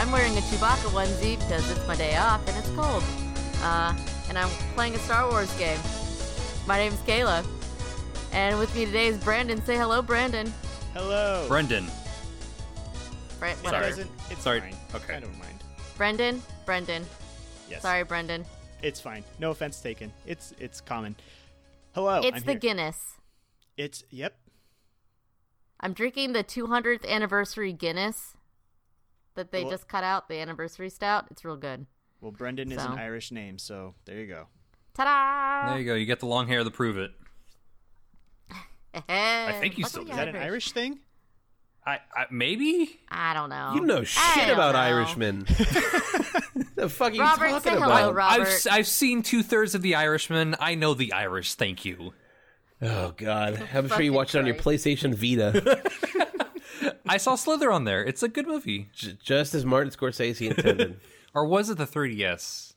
I'm wearing a Chewbacca onesie because it's my day off and it's cold. Uh, and I'm playing a Star Wars game. My name's Kayla. And with me today is Brandon. Say hello, Brandon. Hello. Brendan. Bre- It whatever. doesn't. It's Sorry. fine. Okay. I don't mind. Brendan? Brendan. Yes. Sorry, Brendan. It's fine. No offense taken. It's it's common. Hello. it's I'm the here. Guinness. It's yep. I'm drinking the 200th anniversary Guinness that they Well- just cut out, the anniversary stout. It's real good. Well, Brendan is an Irish name, so there you go. Ta-da! There you go. You get the long hair to prove it. I think you still Is that an Irish thing? I, I maybe. I don't know. You know shit about know. Irishmen. the fuck are you Robert, talking say about? hello, Robert. I've s- I've seen two thirds of the Irishman. I know the Irish. Thank you. Oh god, I'm sure you watched it on your PlayStation Vita, I saw Slither on there. It's a good movie. j- just as Martin Scorsese intended. Or was it the 3DS?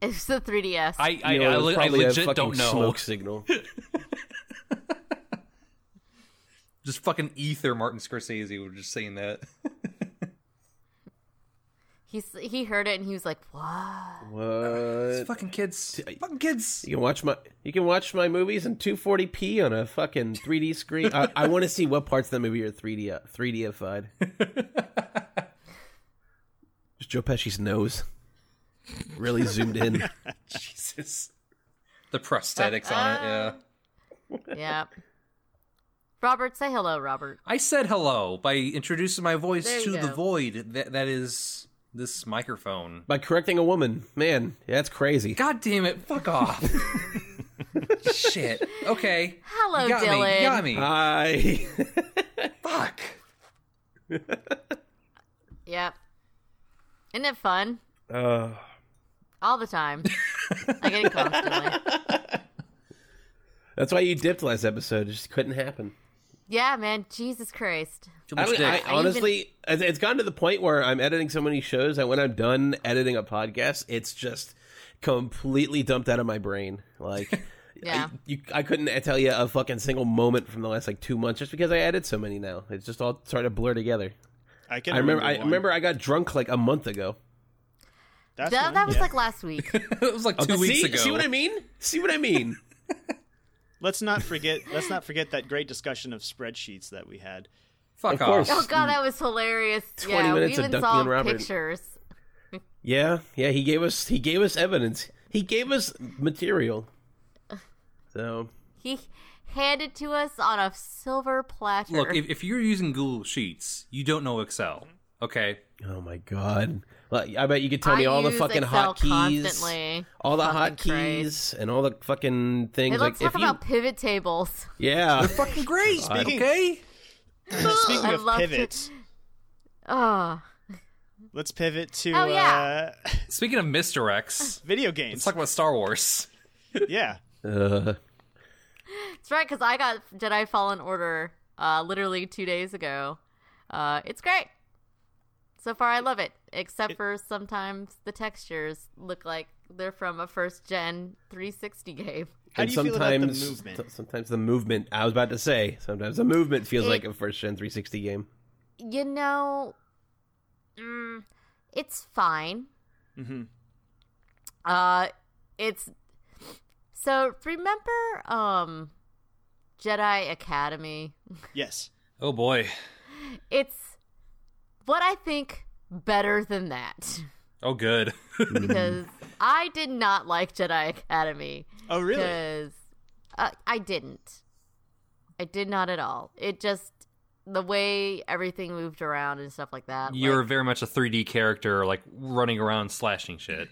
It's the 3DS. I I, You know, I, was le- I probably a legit fucking don't know. Smoke signal. Just fucking ether. Martin Scorsese was just saying that. He's he heard it and he was like, "What?" What? fucking kids. Fucking kids. You can watch my you can watch my movies in 240p on a fucking 3D screen. I, I want to see what parts of the movie are 3D 3Dified. Uh, Just Joe Pesci's nose, really zoomed in. Jesus. The prosthetics on it. Yeah. yeah. Robert, say hello, Robert. I said hello by introducing my voice to you the void that that is this microphone. By correcting a woman, man, that's crazy. God damn it! Fuck off. Shit. Okay. Hello, you got Dylan. me. You got me. Hi. Fuck. Yep. Isn't it fun? uh, All the time. I get it constantly. that's why you dipped last episode. It just couldn't happen. Yeah, man. Jesus Christ. Too I, much don't- I, dick. I honestly, it's- it's gotten to the point where I'm editing so many shows that when I'm done editing a podcast, it's just completely dumped out of my brain. Like, Yeah. I, you, I couldn't tell you a fucking single moment from the last like two months just because I edit so many now. It's just all started to blur together. I can. I remember. I remember I got drunk like a month ago. That's That, that was yeah. like last week. it was like oh, two Okay, weeks see, ago. see what I mean? See what I mean? Let's not forget. let's not forget that great discussion of spreadsheets that we had. Fuck Of off. course. oh god, that was hilarious. 20 yeah, minutes we of even Duncan saw and Robert. pictures. yeah, yeah. He gave us. He gave us evidence. He gave us material. So He handed to us on a silver platter. Look, if, if you're using Google Sheets, you don't know Excel. Okay. Oh my god! Like, I bet you could tell me I all the fucking Excel hotkeys, all the Fucking hotkeys, and all the fucking things. Hey, let's like, talk if you, about pivot tables. yeah, they're Fucking great. Speaking- okay. Speaking of love to- pivots, Oh, let's pivot to Oh, yeah. uh, Speaking of Mister X, video games. let's talk about Star Wars. yeah. uh, it's right because I got Jedi Fallen Order uh, literally two days ago. Uh, it's great. So far, I love it. Except for sometimes the textures look like they're from a first gen 360 game. How and do you feel about the sometimes, movement? Sometimes the movement. I was about to say. Sometimes the movement feels It- like a first gen 360 game. You know, mm, it's fine. Mm-hmm. Uh, it's so remember um Jedi Academy. Yes. Oh boy. It's what I think better than that Oh good. because I did not like Jedi Academy Oh, really? because uh, I didn't. I did not at all. It just the way everything moved around and stuff like that. You're like, very much a 3D character, like running around slashing shit.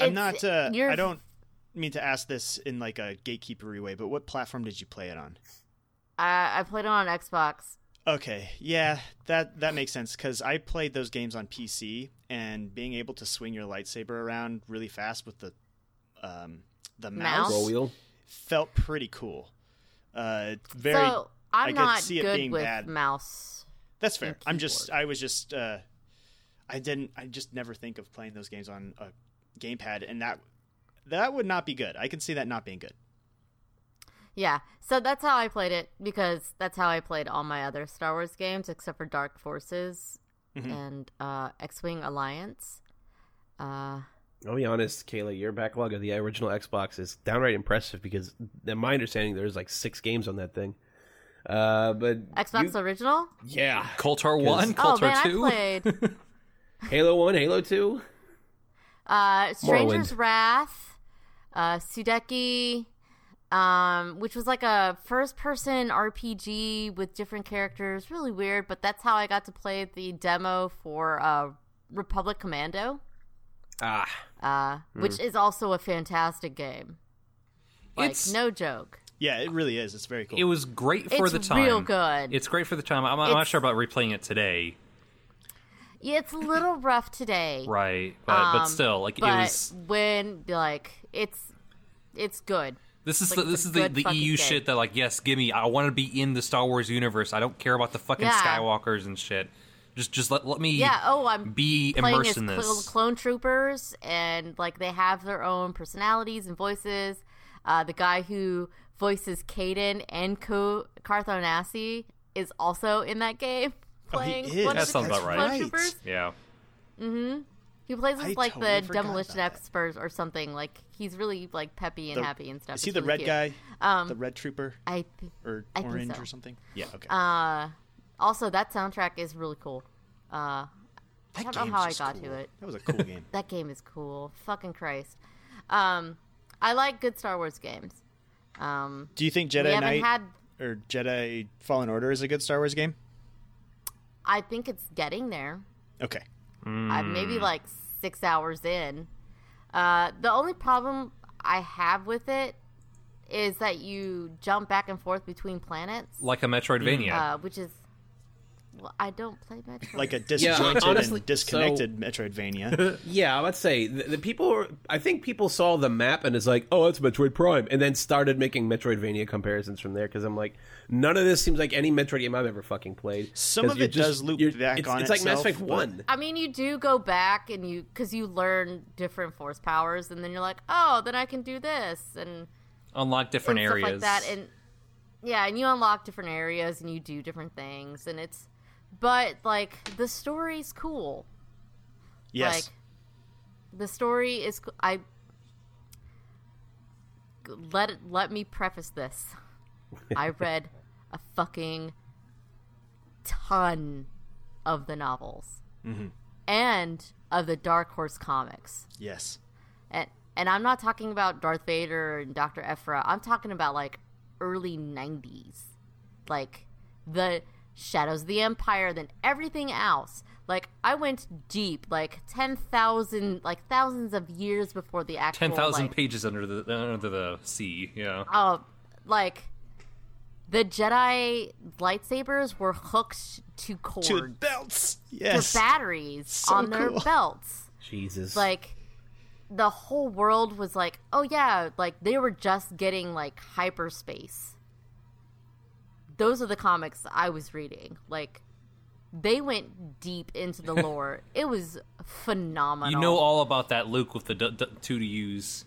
I'm not. Uh, I don't mean to ask this in like a gatekeepery way, but what platform did you play it on? I, I played it on Xbox. Okay, yeah, that that makes sense because I played those games on PC, and being able to swing your lightsaber around really fast with the um, the Mouse? mouse, wheel. felt pretty cool. Uh, very. so I'm I could not see it being with bad. mouse. that's fair. I'm just. I was just. Uh, I didn't. I just never think of playing those games on a gamepad, and that that would not be good. I can see that not being good. Yeah, so that's how I played it because that's how I played all my other Star Wars games except for Dark Forces. and uh, X-wing Alliance. Uh, I'll be honest, Kayla, your backlog of the original Xbox is downright impressive because, in my understanding, there's like six games on that thing. Uh, but Xbox you- original. yeah, KOTOR 1, Oh KOTOR man, 2. I played Halo One, Halo Two. uh, Stranger's Morrowind. Wrath, uh, Sudeki, um, which was like a first-person RPG with different characters. Really weird, but that's how I got to play the demo for uh, Republic Commando. Ah, uh, which is also a fantastic game. Like It's- no joke, Yeah, it really is. It's very cool. It was great for it's the time. real good. It's great for the time. I'm, I'm not sure about replaying it today, yeah, it's a little rough today, right? But, but Um, still, like but it was. when like it's it's good. This is like, the, this is the, the EU game. shit that like yes, give me. I want to be in the Star Wars universe. I don't care about the fucking Yeah. Skywalkers and shit. Just just let let me Yeah. Oh, I'm be playing immersed as in cl- this. clone troopers, and like they have their own personalities and voices. Uh, the guy who voices Caden and Co- Carth Onasi is also in that game. Oh, he Playing is. one That of the sounds about clone right. troopers. yeah. He plays as I like totally the demolition expert or something. Like he's really like peppy and The- happy and stuff. Is he It's the really red cute. guy? Um, the red trooper I or I think orange so. or something? Yeah. Okay. uh also that soundtrack is really cool. Uh I don't know how I got cool. to it. That was a cool game. That game is cool. Fucking Christ. Um I like good Star Wars games. Um Do you think Jedi Knight had or Jedi Fallen Order is a good Star Wars game? I think it's getting there. Okay. I'm maybe like six hours in. Uh, the only problem I have with it is that you jump back and forth between planets, Like a Metroidvania. uh, which is. Well, I don't play Metroid. Like a disjointed honestly, and disconnected Metroidvania. yeah. Let's say the, the people. Were, I think people saw the map and it's like, oh, it's Metroid Prime, and then started making Metroidvania comparisons from there. Because I'm like, none of this seems like any Metroid game I've ever fucking played. Some of you're it does loop back it's, on It's like Mass Effect but- One. I mean, you do go back and you because you learn different force powers, and then you're like, oh, then I can do this and, Unlock different and stuff areas. like that, and yeah, and you unlock different areas and you do different things, and it's, but like the story's cool. yes. Like the story is I let it, let me preface this. I read a fucking ton of the novels mm-hmm. and of the Dark Horse comics. yes. And and I'm not talking about Darth Vader and Dr. Aphra. I'm talking about like early 90s. Like the Shadows of the Empire than everything else. Like I went deep, like 10,000 like thousands of years before the actual Ten thousand like, pages under the under the sea. Yeah. Oh, like the Jedi lightsabers were hooked to cords, To to, belts. Yes. batteries So on their cool. belts. Jesus. Like the whole world was like, oh yeah, like they were just getting like hyperspace. Those are the comics I was reading. Like they went deep into the lore. it was phenomenal. You know all about that Luke with the d- d- two to use.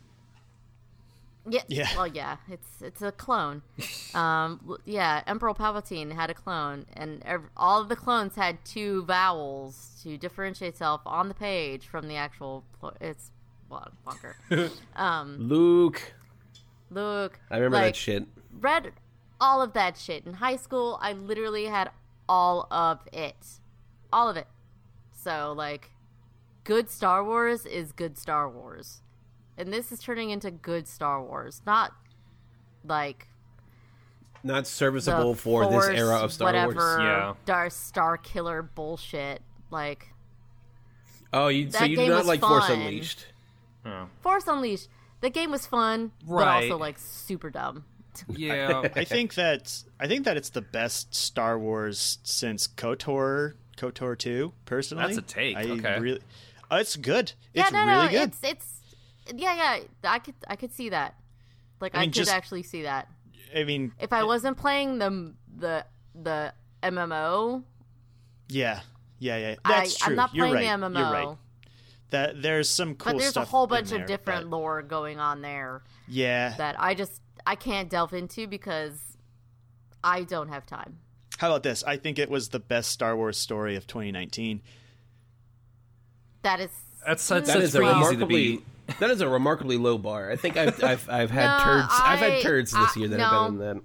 Yeah. Yeah. Well, yeah, it's it's a clone. um, yeah, Emperor Palpatine had a clone, and ev- all of the clones had two vowels to differentiate itself on the page from the actual. Pl- it's well, bunker. um, Luke. Luke. I remember like, that shit. Read all of that shit in high school. I literally had all of it, all of it. So like, good Star Wars is good Star Wars, and this is turning into good Star Wars, not like Not serviceable for this era of Star whatever, Wars. Yeah. Darth Starkiller bullshit. Like Oh, you so you do not was like Force. Unleashed? Oh. Force Unleashed. The game was fun, but Right. also like super dumb. Yeah. I think that I think that it's the best Star Wars since KOTOR, KOTOR 2, personally. That's a take, I okay. Really, oh, it's good. Yeah, It's no, really no, good. it's it's yeah, yeah. I could I could see that. Like I, I mean, could just- actually see that. I mean, If I wasn't playing the the the MMO, yeah, yeah, yeah. That's I, true. I'm not You're playing right. the MMO. You're right. That there's some cool but there's a whole bunch there, of different but- lore going on there Yeah, that I just I can't delve into because I don't have time. How about this? I think it was the best Star Wars story of 2019. That is That's that is a pretty to remarkably that is a remarkably low bar. I think I've I've, I've had No, turds. I've had I- turds this I- year that no. are better than that.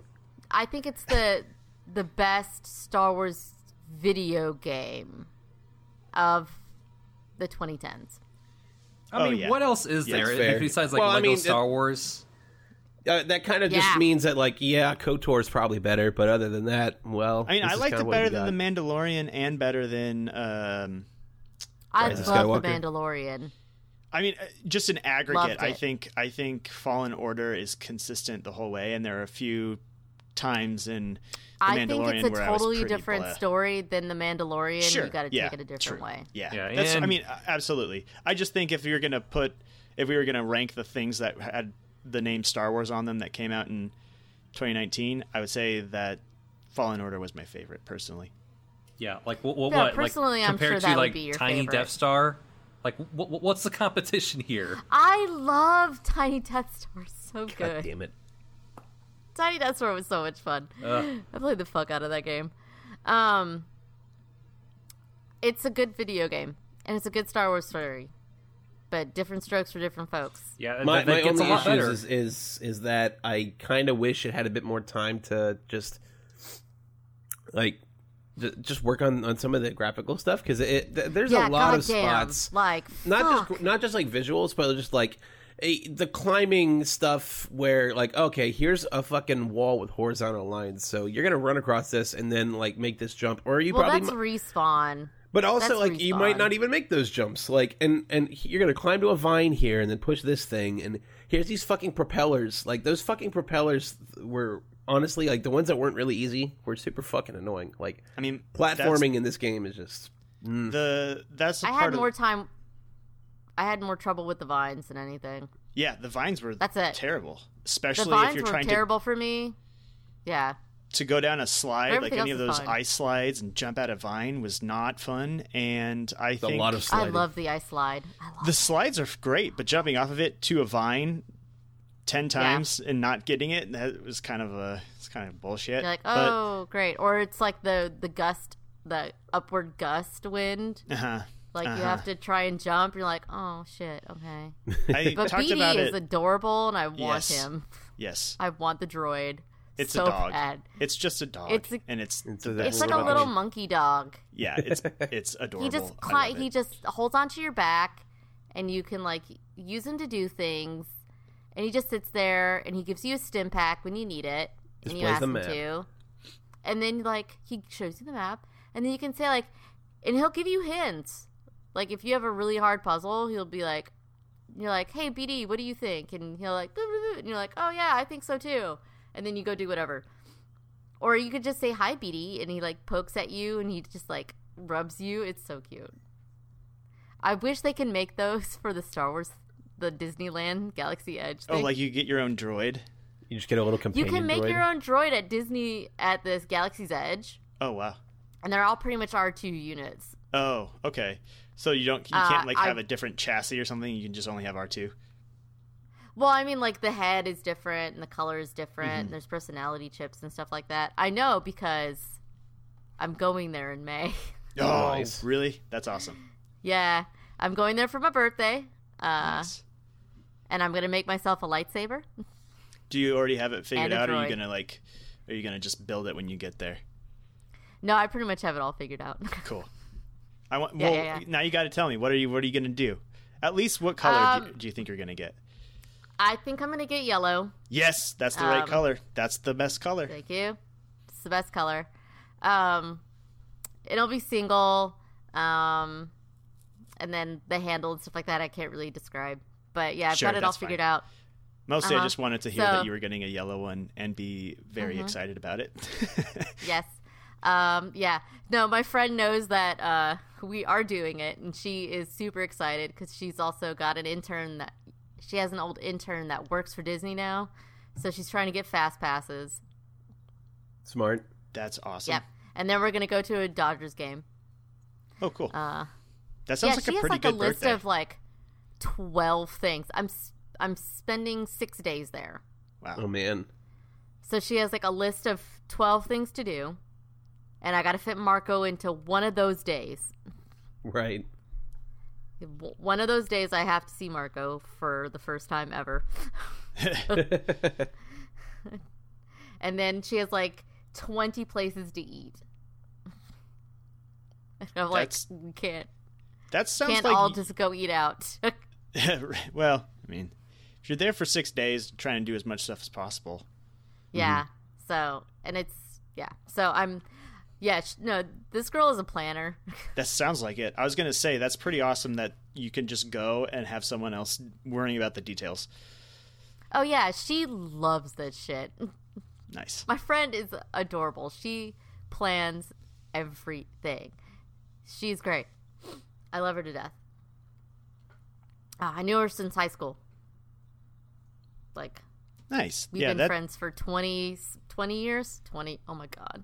I think it's the the best Star Wars video game of the 2010s. I Oh, mean, yeah. what else is Yeah, there besides like Well, I Lego mean, Star it- Wars? Uh, that kind of Yeah. just means that like yeah, Kotor is probably better, but other than that, well, I mean, this I liked it better than got. The Mandalorian and better than. Um, I Rise of love the Mandalorian. I mean, uh, just an aggregate. I think I think Fallen Order is consistent the whole way, and there are a few times in the I Mandalorian think it's a where I was totally different bleh. story than the Mandalorian. Sure. You got to yeah, take it a different true. way. Yeah, Yeah, That's, I mean, absolutely. I just think if you're gonna put, if we were gonna rank the things that had the name Star Wars on them that came out in 2019, I would say that Fallen Order was my favorite personally. Yeah, like what? what, Yeah, what personally, like, I'm compared sure to that would like be your Tiny favorite. Death Star, like what, what's the competition here? I love Tiny Death Star so God good. damn it! Tiny Death Star was so much fun. Ugh. I played the fuck out of that game. Um, it's a good video game, and it's a good Star Wars story, but different strokes for different folks. Yeah, My, that, that my gets only a lot issues better. is, is is that I kind of wish it had a bit more time to just like j- just work on, on some of the graphical stuff because it th- there's yeah, a lot of goddamn. spots Like not fuck. just not just like visuals, but just like a, the climbing stuff where like okay, here's a fucking wall with horizontal lines, so you're gonna run across this and then like make this jump, or you well, probably. that's mi- respawn. But also that's like you might not even make those jumps, like and and you're gonna climb to a vine here and then push this thing, and here's these fucking propellers. Like those fucking propellers were honestly like the ones that weren't really easy were super fucking annoying. Like I mean, platforming in this game is just That's the that's the I part had of more time. I had more trouble with the vines than anything. yeah. The vines were That's it. terrible, The especially if you're were trying terrible for me. Yeah, to to go down a slide like any of those is fine. ice slides and jump out a vine was not fun. And I a think lot of I love the ice slide. I love the slides are great, but jumping off of it to a vine ten times and not getting it that was kind of a it's kind of bullshit. You're like, But- oh, great. Or it's like the the gust, the upward gust wind. uh-huh. Like you Uh-huh. have to try and jump. You're like, oh shit, okay. I But talked BD is it. adorable, and I want Yes. him. yes, I want the droid. It's so a dog. bad. It's just a dog, It's a- and it's It's the It's like a little monkey dog. Yeah, it's it's adorable. He just I cli- love he it. just holds onto your back, and you can like use him to do things. And he just sits there, and he gives you a stim pack when you need it, and you ask the him to. And then like he shows you the map, and then you can say like, and he'll give you hints. Like if you have a really hard puzzle, he'll be like, you're like, hey BD, what do you think? And he'll like, and you're like, oh yeah, I think so too. And then you go do whatever. Or you could just say hi BD, and he like pokes at you, and he just like rubs you. It's so cute. I wish they can make those for the Star Wars, the Disneyland Galaxy Edge. Oh, like you get your own droid. You just get a little companion. you can make droid. your own droid at Disney at this Galaxy's Edge, Oh wow. and they're all pretty much R two units. Oh, okay. So you don't you Uh, can't like I- have a different chassis or something. You can just only have R two. Well, I mean, like the head is different and the color is different. Mm-hmm. And there's personality chips and stuff like that. I know because I'm going there in May. Oh, Nice. really? That's awesome. yeah, I'm going there for my birthday, uh, Nice. and I'm gonna make myself a lightsaber. Do you already have it figured and a out? Or are you gonna like? Are you gonna just build it when you get there? No, I pretty much have it all figured out. Cool. I want. Yeah, well, yeah, yeah. now you got to tell me what are you what are you gonna do? At least what color do, Um, do you think you're gonna get? I think I'm gonna get yellow. Yes, that's the right um, color. That's the best color. Thank you. It's the best color. Um, it'll be single. Um, and then the handle and stuff like that I can't really describe. But yeah, I've Sure, got it all figured fine. out. Mostly, I uh-huh. just wanted to hear So- that you were getting a yellow one and be very excited about it. Yes. Um, yeah. No, my friend knows that uh, we are doing it, and she is super excited because she's also got an intern that she has an old intern that works for Disney now, so she's trying to get fast passes. Smart. That's awesome. Yep. And then we're gonna go to a Dodgers game. Oh, cool. Uh, that sounds yeah, like she a has pretty like good a list birthday. of like twelve things. I'm s- I'm spending six days there, wow. Oh man. so she has like a list of twelve things to do, and I got to fit Marco into one of those days. Right. One of those days, I have to see Marco for the first time ever. and then she has like 20 places to eat. And I'm like, That's- we can't, That sounds can't like all y- just go eat out. well, I mean, if you're there for six days, trying to do as much stuff as possible. yeah. Mm-hmm. So, and it's, yeah. So I'm, yeah, sh- no, this girl is a planner. That sounds like it. I was gonna say that's pretty awesome that you can just go and have someone else worrying about the details. oh, yeah, she loves this shit. Nice. My friend is adorable. She plans everything. She's great. I love her to death. Ah, I knew her since high school. Like, Nice. we've yeah, been that, friends for 20, 20 years? 20. Oh my God.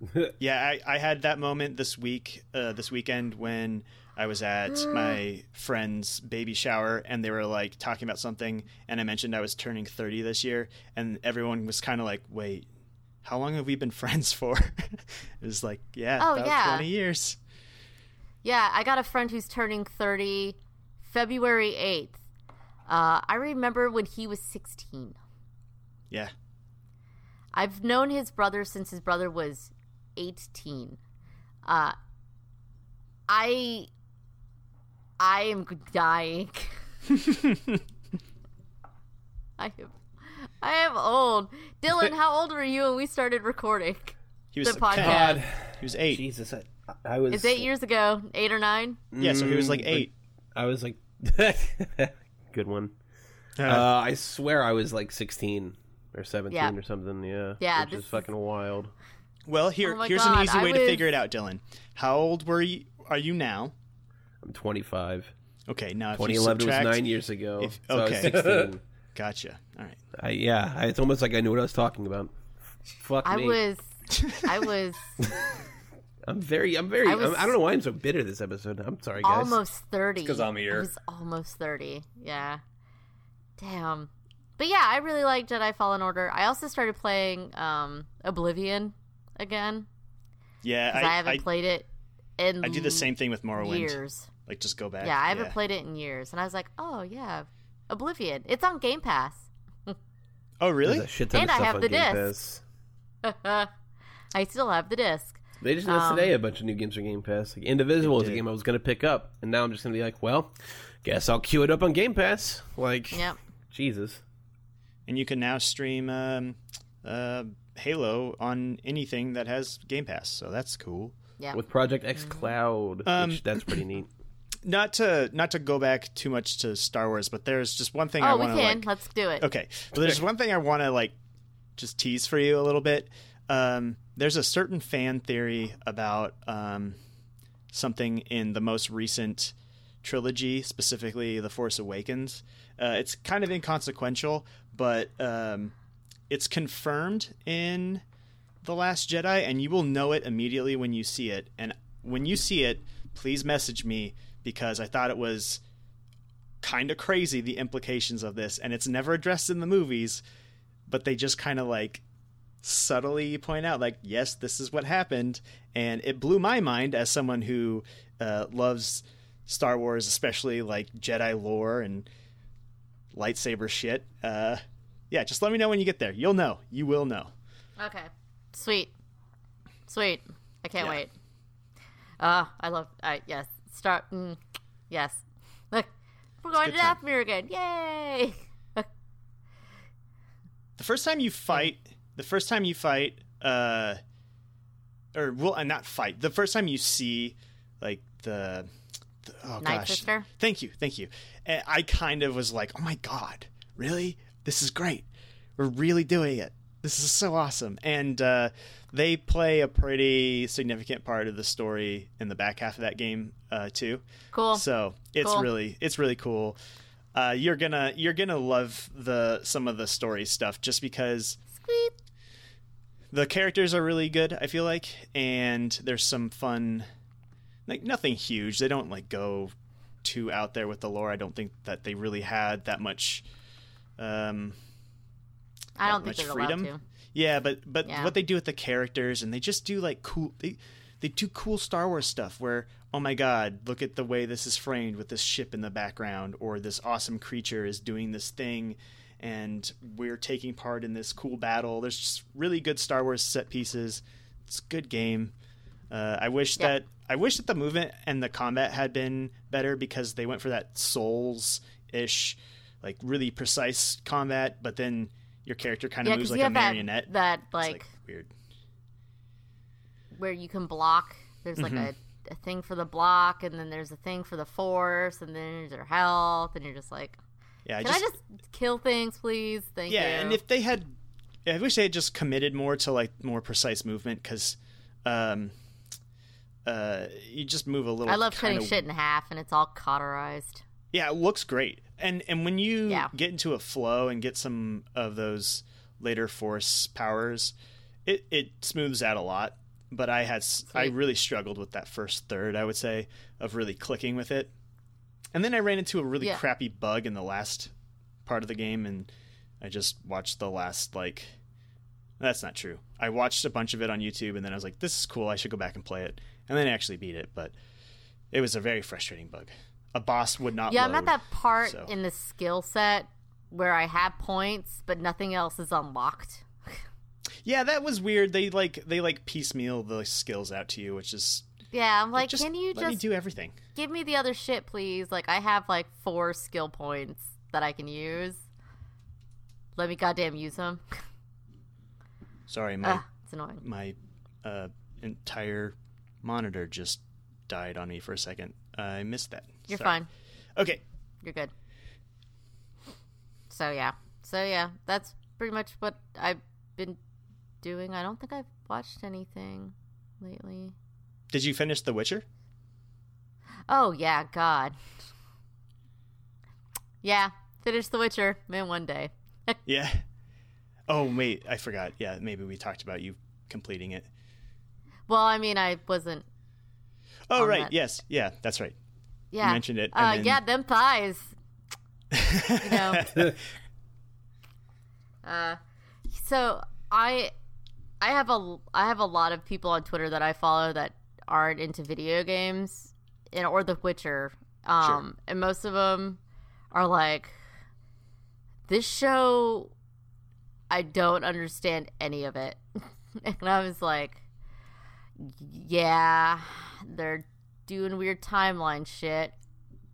Yeah, I, I had that moment this week, uh, this weekend when I was at my friend's baby shower and they were like talking about something, and I mentioned I was turning thirty this year, and everyone was kind of like, "Wait, how long have we been friends for?" it was like, "Yeah, Oh, about yeah. twenty years." Yeah, I got a friend who's turning 30 February 8th. Uh, I remember when he was 16. Yeah, I've known his brother since his brother was 18. Uh, I I am dying. I am I am old. Dylan, how old were you when we started recording he was the podcast? God. He was eight. Jesus, I, I was. It's eight years ago, eight or nine. Yeah, so he was like Mm, eight. I was like, good one. Uh, Uh, I swear I was like 16 or 17 Yeah. or something. Yeah. Yeah, Which this is is- fucking wild. Well, here oh my here's an God, easy I way to figure it out, Dylan. How old were you? Are you now? I'm 25. Okay, now if you 2011 subtract, was nine years ago. if- so I was okay. 16. Gotcha. All right. I, yeah, I, it's almost like I knew what I was talking about. Fuck I me. was I was I'm very, I'm very, I I, was- I'm, I don't know why I'm so bitter this episode. I'm sorry, guys. almost 30. Because I'm here. I was almost 30 yeah damn but yeah i really like jedi fallen order i also started playing um oblivion again Yeah, I, I, haven't I, played it in I do the same thing with Morrowind. years Like just go back. yeah i haven't played it in years and i was like oh yeah oblivion it's on game pass Oh, really? shit And I have the Game disc. Pass. i still have the disc They just announced Um, today a bunch of new games on Game Pass. Like Indivisible is a game I was going to pick up, and now I'm just going to be like, well, guess I'll queue it up on Game Pass. Like, yep Jesus. And you can now stream um, uh, Halo on anything that has Game Pass, so that's cool. yeah With Project xCloud, Um, which that's pretty neat. Not to not to go back too much to Star Wars, but there's just one thing I oh we want to can like. let's do it Okay, but there's one thing I want to like just tease for you a little bit. Um, there's a certain fan theory about um, something in the most recent trilogy, specifically The Force Awakens. Uh, it's kind of inconsequential, but um, it's confirmed in The Last Jedi, and you will know it immediately when you see it. And when you see it, please message me because I thought it was kind of crazy the implications of this, and it's never addressed in the movies, but they just kind of like subtly point out, like, yes, this is what happened, and it blew my mind as someone who uh, loves Star Wars, especially like Jedi lore and lightsaber shit. Uh, yeah, just let me know when you get there. You'll know. You will know. Okay. Sweet. Sweet. I can't Yeah. wait. Uh, I love I yes. Start mm, yes. Look. We're going to time. Dathomir again. Yay! the first time you fight the first time you fight uh or well uh, not fight the first time you see like the, the oh Night gosh Sister? thank you thank you i kind of was like oh my god really this is great we're really doing it this is so awesome and uh they play a pretty significant part of the story in the back half of that game uh too Cool. so it's Cool. really it's really cool. Uh, you're gonna you're gonna love the some of the story stuff just because the characters are really good. I feel like, and there's some fun, like nothing huge. They don't like go too out there with the lore. I don't think that they really had that much. Um, I don't think much they're freedom. to. Yeah, but but Yeah. what they do with the characters and they just do like cool they they do cool Star Wars stuff where oh my god, look at the way this is framed with this ship in the background or this awesome creature is doing this thing and we're taking part in this cool battle. There's just really good Star Wars set pieces. It's a good game. Uh, I wish Yeah. that I wish that the movement and the combat had been better because they went for that Souls ish, like really precise combat, but then your character kind of Yeah, moves like a have that marionette. that It's, like, weird. where you can block. There's like Mm-hmm. a, a thing for the block, and then there's a thing for the force, and then there's your health, and you're just like, Yeah, I can just, I just kill things, please? Thank yeah, you. and if they had, I wish they had just committed more to like more precise movement because, um, uh, you just move a little. I love cutting shit in half, and it's all cauterized. Yeah, it looks great. And and when you Yeah. get into a flow and get some of those later force powers, it it smooths out a lot. But I had I really struggled with that first third, I would say, of really clicking with it. And then I ran into a really Yeah. crappy bug in the last part of the game and I just watched the last like that's not true. I watched a bunch of it on YouTube and then I was like, this is cool, I should go back and play it. And then I actually beat it, but it was a very frustrating bug. A boss would not Yeah, I'm at that part so- in the skill set where I have points, but nothing else is unlocked. Yeah, that was weird. They like they like piecemeal the skills out to you, which is Yeah, I'm like, can you let me just do everything? give me the other shit, please? Like, I have like four skill points that I can use. Let me goddamn use them. Sorry, my Ah, it's annoying. my uh, entire monitor just died on me for a second. I missed that. You're Sorry. fine. Okay, You're good. So yeah, so yeah, that's pretty much what I've been doing. I don't think I've watched anything lately. did you finish The Witcher? Oh yeah, God. Yeah, finished The Witcher in one day. Yeah. Oh wait, I forgot. Yeah, maybe we talked about you completing it. Well, I mean, I wasn't. Oh right, that- yes, yeah, that's right. Yeah, mentioned it, Uh, then- yeah, them thighs. You know. uh, so I, I have a I have a lot of people on Twitter that I follow that aren't into video games, and or The Witcher. Um, and most of them are like, this show. I don't understand any of it, and I was like, yeah, they're doing weird timeline shit.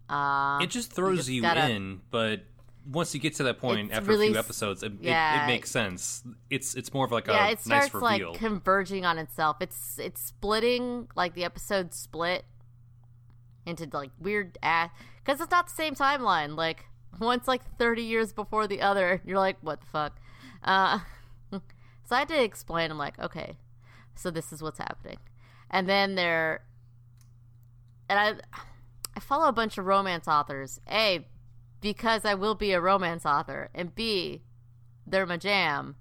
Uh, It just throws just you gotta- in, but once you get to that point after really a few episodes, it, yeah. it, it makes sense. It's it's more of like yeah, a it starts nice like reveal. converging on itself. It's it's splitting like the episode split into like weird ass because it's not the same timeline. Like one's like thirty years before the other. You're like, what the fuck? Uh, so I had to explain. I'm like, okay, so this is what's happening, and then they're and I I follow a bunch of romance authors. A because I will be a romance author, and B they're my jam.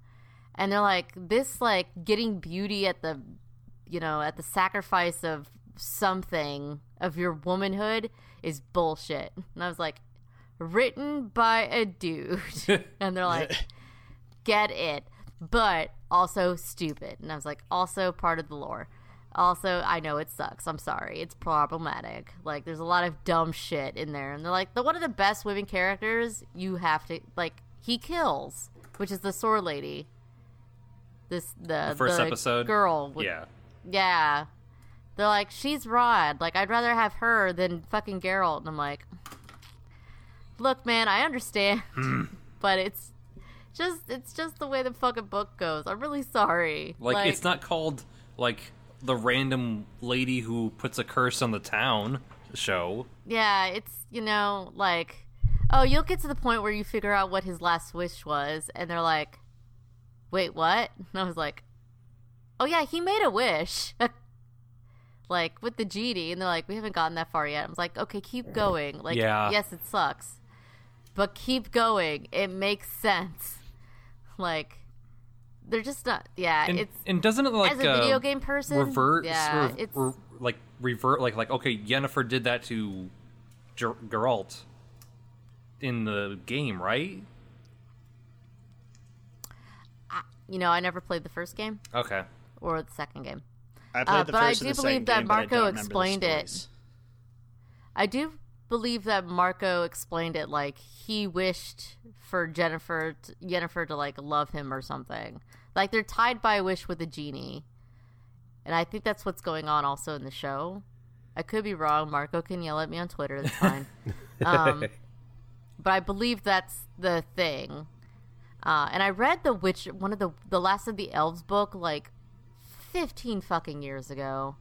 And they're like this like getting beauty at the you know at the sacrifice of something of your womanhood is bullshit. And i was like written by a dude. And they're like get it. But also stupid. And i was like also part of the lore also i know it sucks. I'm sorry. It's problematic. Like there's a lot of dumb shit in there. And they're like the one of the best women characters you have to like he kills which is the sword lady. This the, The first the episode? girl with, yeah, yeah. They're like she's rod. Like i'd rather have her than fucking geralt. And i'm like look man i understand. Hmm. But it's just it's just the way the fucking book goes. I'm really sorry. Like, it's not called like the random lady who puts a curse on the town show. Yeah, it's you know like, oh, you'll get to the point where you figure out what his last wish was, and they're like, wait, what? And I was like, oh yeah, he made a wish, like with the GD, and they're like, we haven't gotten that far yet. I was like, okay, keep going. Like, Yeah. yes, it sucks, but keep going. It makes sense. Like, they're just not. Yeah, And, it's and doesn't it like as a video uh, game person. revert? yeah, rev- it's re- like revert like like okay, Yennefer did that to Ger- Geralt in the game, right? you know, I never played the first game Okay. or the second game. I played Uh, the but I first and do the believe second that game, but I Marco don't remember the explained it. I do believe that Marco explained it like he wished for Jennifer to, Jennifer to like love him or something. Like they're tied by a wish with a genie. And I think that's what's going on also in the show. I could be wrong. Marco can yell at me on Twitter. That's fine. um, but I believe that's the thing. Uh, and I read the witch one of the the last of the elves book like fifteen fucking years ago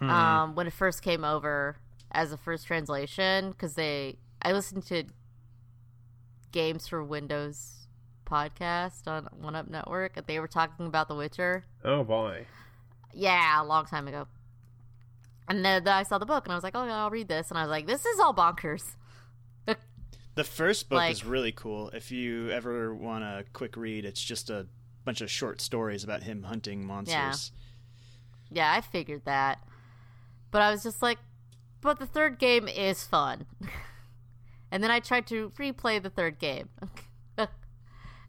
um, when it first came over as a first translation because they I listened to Games for Windows podcast on One Up Network and they were talking about The Witcher. Oh boy. Yeah, a long time ago. And then, then I saw the book and I was like, oh, I'll read this. And I was like, this is all bonkers. The first book Like- is really cool. If you ever want a quick read, it's just a bunch of short stories about him hunting monsters. Yeah, I figured that. But I was just like, but the third game is fun. and then I tried to replay the third game.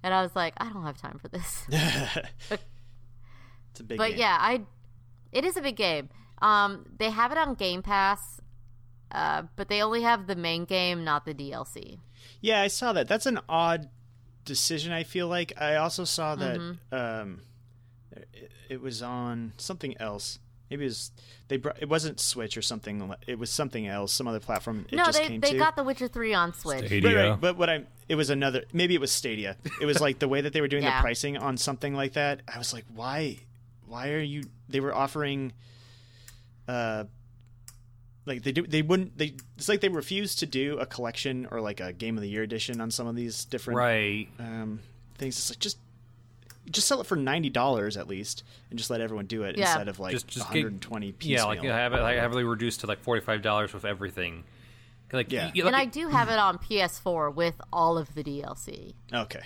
and I was like, I don't have time for this. It's a big game. but game. yeah, I it is a big game. Um they have it on Game Pass. Uh, but they only have the main game, not the DLC. Yeah, I saw that. That's an odd decision. I feel like I also saw that Mm-hmm. um, it, it was on something else. Maybe it was they. Brought, it wasn't Switch or something. It was something else. Some other platform. It no, just they came they to. got The Witcher 3 on Switch. Right, right. But what I it was another. Maybe it was Stadia. It was like the way that they were doing Yeah. the pricing on something like that. I was like, why? Why are you? They were offering. Uh, like they do, they wouldn't. They it's like they refused to do a collection or like a game of the year edition on some of these different Right. um, things. It's like just just sell it for ninety dollars at least, and just let everyone do it Yeah. instead of like Just- just one get- hundred and twenty piecemeal. Yeah, like have it like, heavily reduced to like forty five dollars with everything. Like Yeah. y- And like, I do have it on PS4 with all of the DLC. okay.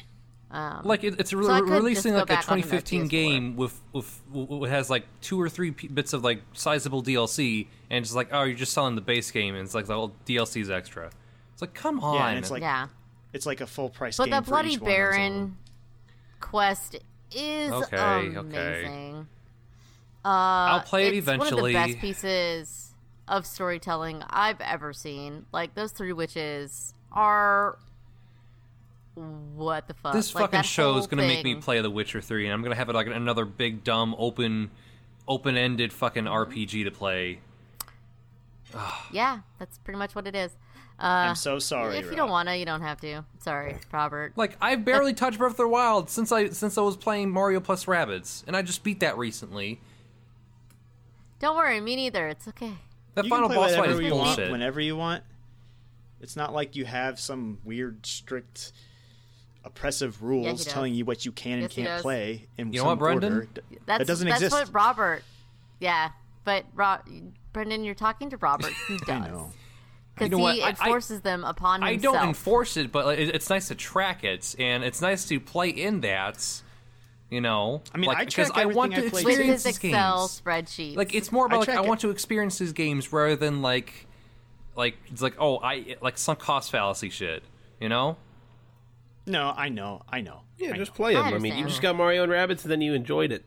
Um, like it, it's re- So releasing like a back onto that 2015 game with with with has like two or three p- bits of like sizable DLC, and it's like oh you're just selling the base game, and it's like the whole DLC's extra. It's like come on, Yeah, and it's like yeah. it's like a full price. But game the for Bloody each one. Baron quest is Okay, okay. amazing. Uh, I'll play it it's One of the best pieces of storytelling I've ever seen. Like those three witches are what the fuck. this Like, fucking show is gonna make me play The Witcher 3, and I'm gonna have it like another big dumb open open ended fucking RPG to play. Yeah, that's pretty much what it is. Uh, I'm so sorry. if you Rob. don't wanna, you don't have to. Sorry, Robert. Like I've barely touched Breath of the Wild since I since I was playing Mario plus Rabbids, and I just beat that recently. Don't worry, me neither. It's okay. That you final can play boss fight whatever is you bullshit. want whenever you want. It's not like you have some weird, strict, oppressive rules does. telling you what you can and Yes, he can't play in You know some what, Brendan? order. That's that doesn't that's exist. what Robert. Yeah, but Ro- Brendan, you're talking to Robert, who does. I know. Because You know what? he I- I- them upon me. I himself. don't enforce it, but it- it's nice to track it, and it's nice to play in that. You know, I mean, like, I because I want to everything I play, with experience his these Excel games. spreadsheet. Like it's more about I like track I want to experience these games rather than like, like it's like oh I like sunk cost fallacy shit. You know? No, I know. I know. Yeah, I just know. play them. I I, mean, you just got Mario and Rabbids, and then you enjoyed it.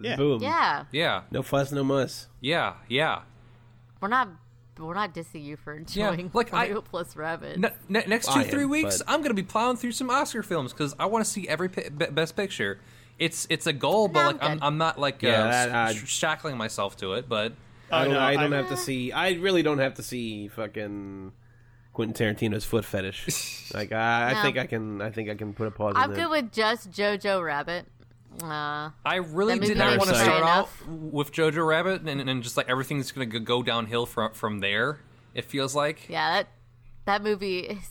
Yeah. Boom. yeah, Yeah, No fuss, no muss. yeah, yeah. we're not we're not dissing you for enjoying Yeah, enjoying like, I- Mario plus Rabbit. Ne- ne- next I two am, three weeks, but- I'm gonna be plowing through some Oscar films because I want to see every pi- be- best picture. It's it's a goal, but No, like I'm I'm. I'm not like Yeah, uh, that, uh, sh- shackling myself to it. But I Oh, don't, no, I don't I'm- have to see. I really don't have to see fucking Quentin Tarantino's foot fetish. like I, I think I can. I think I can put a pause. I'm on that. good with just Jojo Rabbit. Uh, I really did not want to start out with Jojo Rabbit, and, and just like everything's gonna go- go downhill from from there. It feels like yeah, that that movie is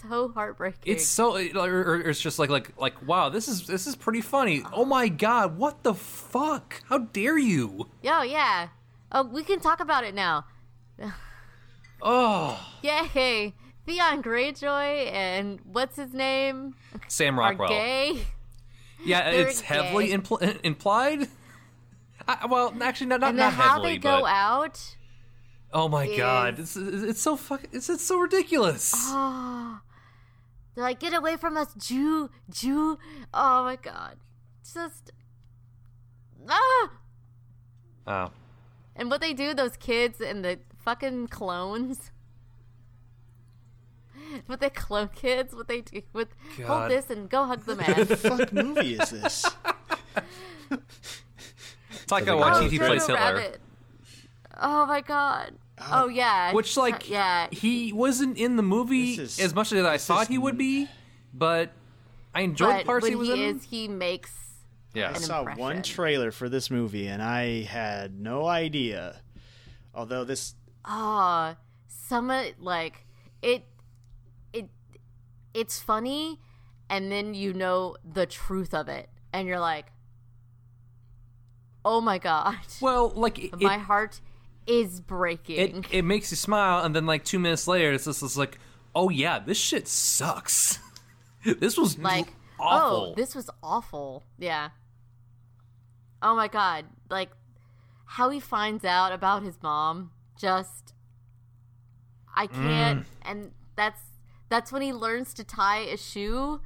so heartbreaking. it's so or, it's just like like like wow this is this is pretty funny. Oh my god, what the fuck? How dare you? Yo, yeah. Oh, we can talk about it now. Oh, Yay! Theon Greyjoy and what's his name Sam are Rockwell. gay. Yeah, it's heavily impl- implied. I, well, actually, not not, and not how heavily, they go but out. oh my is- god, it's it's so fucking it's, it's so ridiculous. Ah, They're like, get away from us, Jew, Jew. Oh my god. Just ah Oh. and what they do, those kids and the fucking clones. What they clone kids, what they do with hold this and go hug the man. What fuck movie is this? Taika Oh, Waititi Jojo plays Hitler. Rabbit. Oh my god. Oh, yeah. Which, like, yeah. he wasn't in the movie is- as much as I thought he would be, but I enjoyed but the parts when he was he in. is, he makes. yeah. I saw impression. one trailer for this movie and I had no idea. Although this Ah, some like it. It it's funny, and then you know the truth of it, and you're like, "Oh my god, Well, like it, my heart is breaking." it, it makes you smile, and then like two minutes later, it's just it's like, oh yeah, this shit sucks. this was like oh, awful. oh this was awful yeah oh my god like how he finds out about his mom just i can't mm. and that's that's when he learns to tie a shoe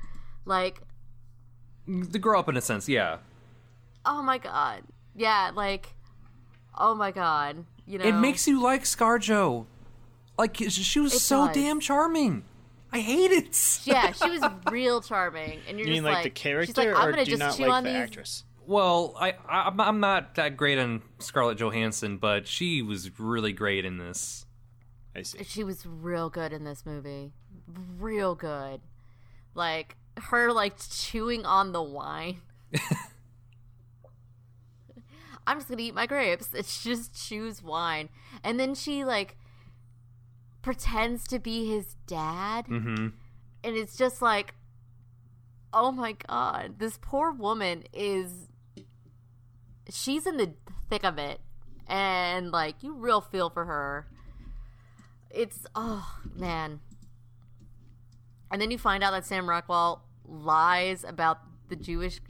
like to grow up in a sense, yeah. oh my god yeah like oh my god you know It makes you like ScarJo. Like she was It so does. damn charming. I hate it. yeah she was real charming and you're you mean just like, the she's character like, I'm or gonna do you just not chew like on the these actress? Well, I, I I'm- I'm not that great on Scarlett Johansson, but she was really great in this. I see. she was real good in this movie real good. Like her like chewing on the wine. I'm just gonna eat my grapes. It's just chews wine. And then she like pretends to be his dad. Mm-hmm. and it's just like oh my god. This poor woman is she's in the thick of it. And like you real feel for her. It's oh man and then you find out that sam rockwell lies about the jewish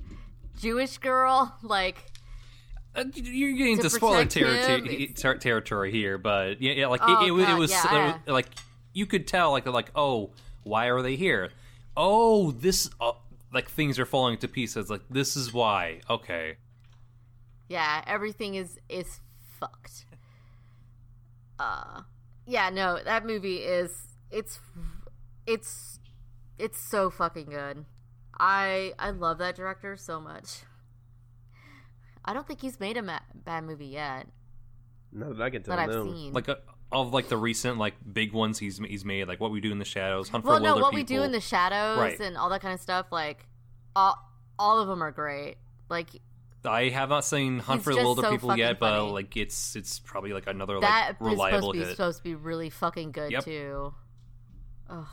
jewish girl like Uh, you're getting To spoiler territory, ter- territory here, but yeah, yeah like Oh, it, it, was- it was yeah, uh, yeah. like you could tell, like like oh, why are they here? Oh, this uh, like things are falling to pieces. Like this is why. Okay, yeah everything is is fucked uh yeah no that movie is it's it's it's so fucking good i i love that director so much i don't think he's made a ma- bad movie yet Not that I can tell. that i've no. seen like uh, of like the recent like big ones he's he's made, like what we do in the shadows, Hunt well for no Wilder what People. we do in the shadows Right. and all that kind of stuff like all all of them are great like I have not seen Hunt for the just Wilder so People fucking yet, but like it's it's probably like another that like is supposed to be hit. supposed to be really fucking good Yep. too Ugh.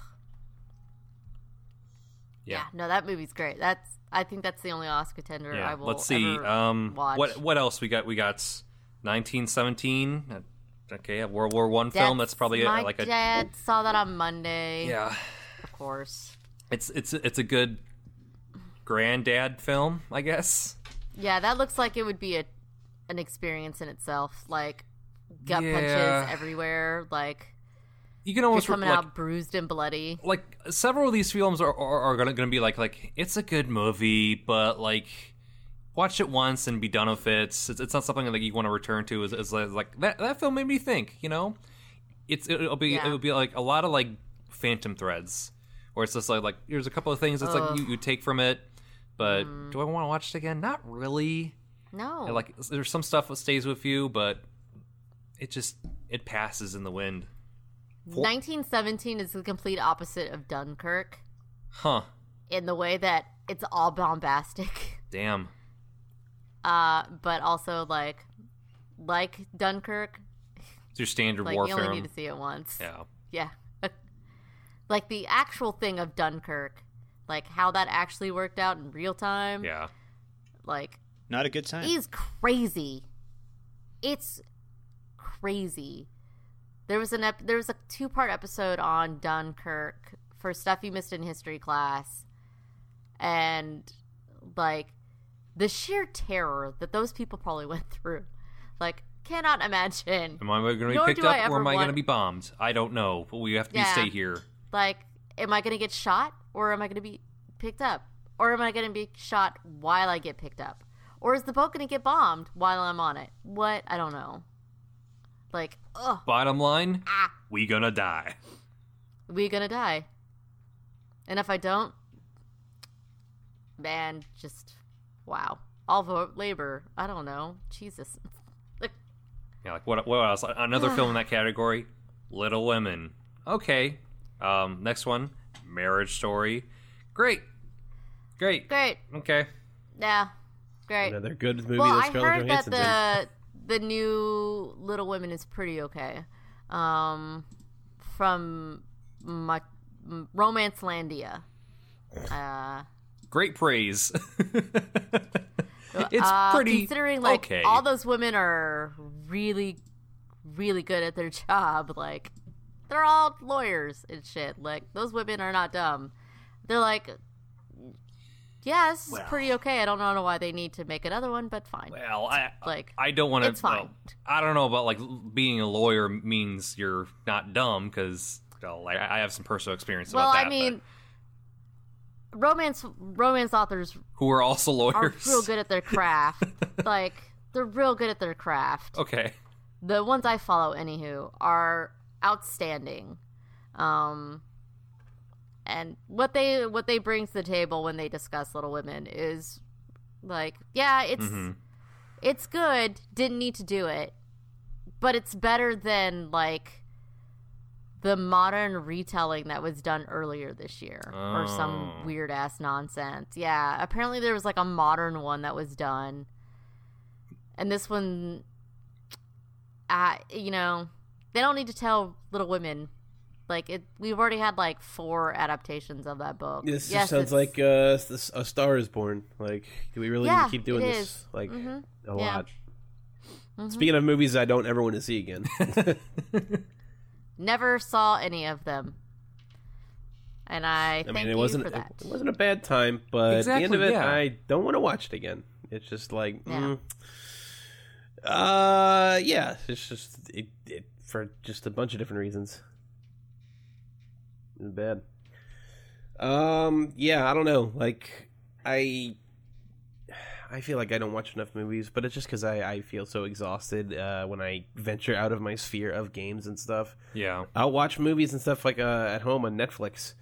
Yeah. yeah no that movie's great that's i think that's the only oscar contender Yeah, i will watch. let's see. Um, watch. what what else we got? We got 1917. uh, Okay, a World War One film. That's probably a, my like a dad saw that on monday yeah. of course It's it's it's a good granddad film, I guess. yeah that looks like it would be a an experience in itself like gut Yeah. punches everywhere like You can you're almost coming like, out bruised and bloody like several of these films are are, are gonna gonna be like like it's a good movie, but like watch it once and be done with it. It's, it's not something like you want to return to. Is, is like that that film made me think. You know, it's it'll be Yeah. it'll be like a lot of like phantom threads, where it's just like like here's a couple of things that's like you, you take from it, but Mm. do I want to watch it again? Not really. no And, like there's some stuff that stays with you, but it just it passes in the wind. 1917 is the complete opposite of dunkirk Huh? in the way that it's all bombastic Damn. uh but also like like dunkirk It's your standard like warfare. you only need to see it once yeah. yeah like the actual thing of dunkirk like how that actually worked out in real time Yeah. like Not a good time. is crazy it's crazy there was an ep- there was a two part episode on dunkirk for stuff you missed in history class and like the sheer terror that those people probably went through like cannot imagine Am I going to be Nor picked up or am I going to be bombed? I don't know, but we have to Yeah. stay here. like am i gonna get shot or am I going to be picked up, or am I going to be shot while I get picked up, or is the boat going to get bombed while I'm on it? What I don't know. Like, ugh, Bottom line, ah, we gonna die. we gonna die. And if I don't, man, just wow. All the labor. I don't know. Jesus. Yeah, like what? What else? Another film in that category, Little Women. Okay. Um, next one, Marriage Story. Great, great. great. Okay. Yeah. Great. Another good movie well, that I Scarlett heard that the the new Little Women is pretty okay. Um, from my Romance Landia. Uh, Great praise. it's uh, pretty considering like okay. all those women are really, really good at their job. Like they're all lawyers and shit. Like those women are not dumb. They're like, yeah, this is pretty okay. I don't know why they need to make another one, but fine. Well, I Like, I don't want to. it's fine. I don't know about like being a lawyer means you're not dumb because well, I, I have some personal experience well, about that. I mean, romance romance authors who are also lawyers are real good at their craft. like they're real good at their craft. Okay. The ones I follow, anywho, are outstanding. Um, and what they what they bring to the table when they discuss Little Women is like, yeah, it's Mhm. it's good. Didn't need to do it, but it's better than like the modern retelling that was done earlier this year or Oh. some weird ass nonsense. Yeah, apparently there was like a modern one that was done, and this one, uh, you know, they don't need to tell Little Women. Like it, we've already had like four adaptations of that book. This just Yes, sounds like uh, a Star is Born. Like, do we really Yeah, need to keep doing this? is. Like, Mhm. a Yeah. lot. Speaking of movies I don't ever want to see again. never saw any of them, and I, I mean, it you wasn't it, it wasn't a bad time, but at the end of it, yeah. I don't want to watch it again. It's just like, Yeah. mm. uh, yeah, it's just it, it for just a bunch of different reasons. It's bad. Um, yeah, I don't know. Like, I, I feel like I don't watch enough movies, but it's just because I I feel so exhausted uh, when I venture out of my sphere of games and stuff. Yeah. I'll watch movies and stuff like uh, at home on Netflix,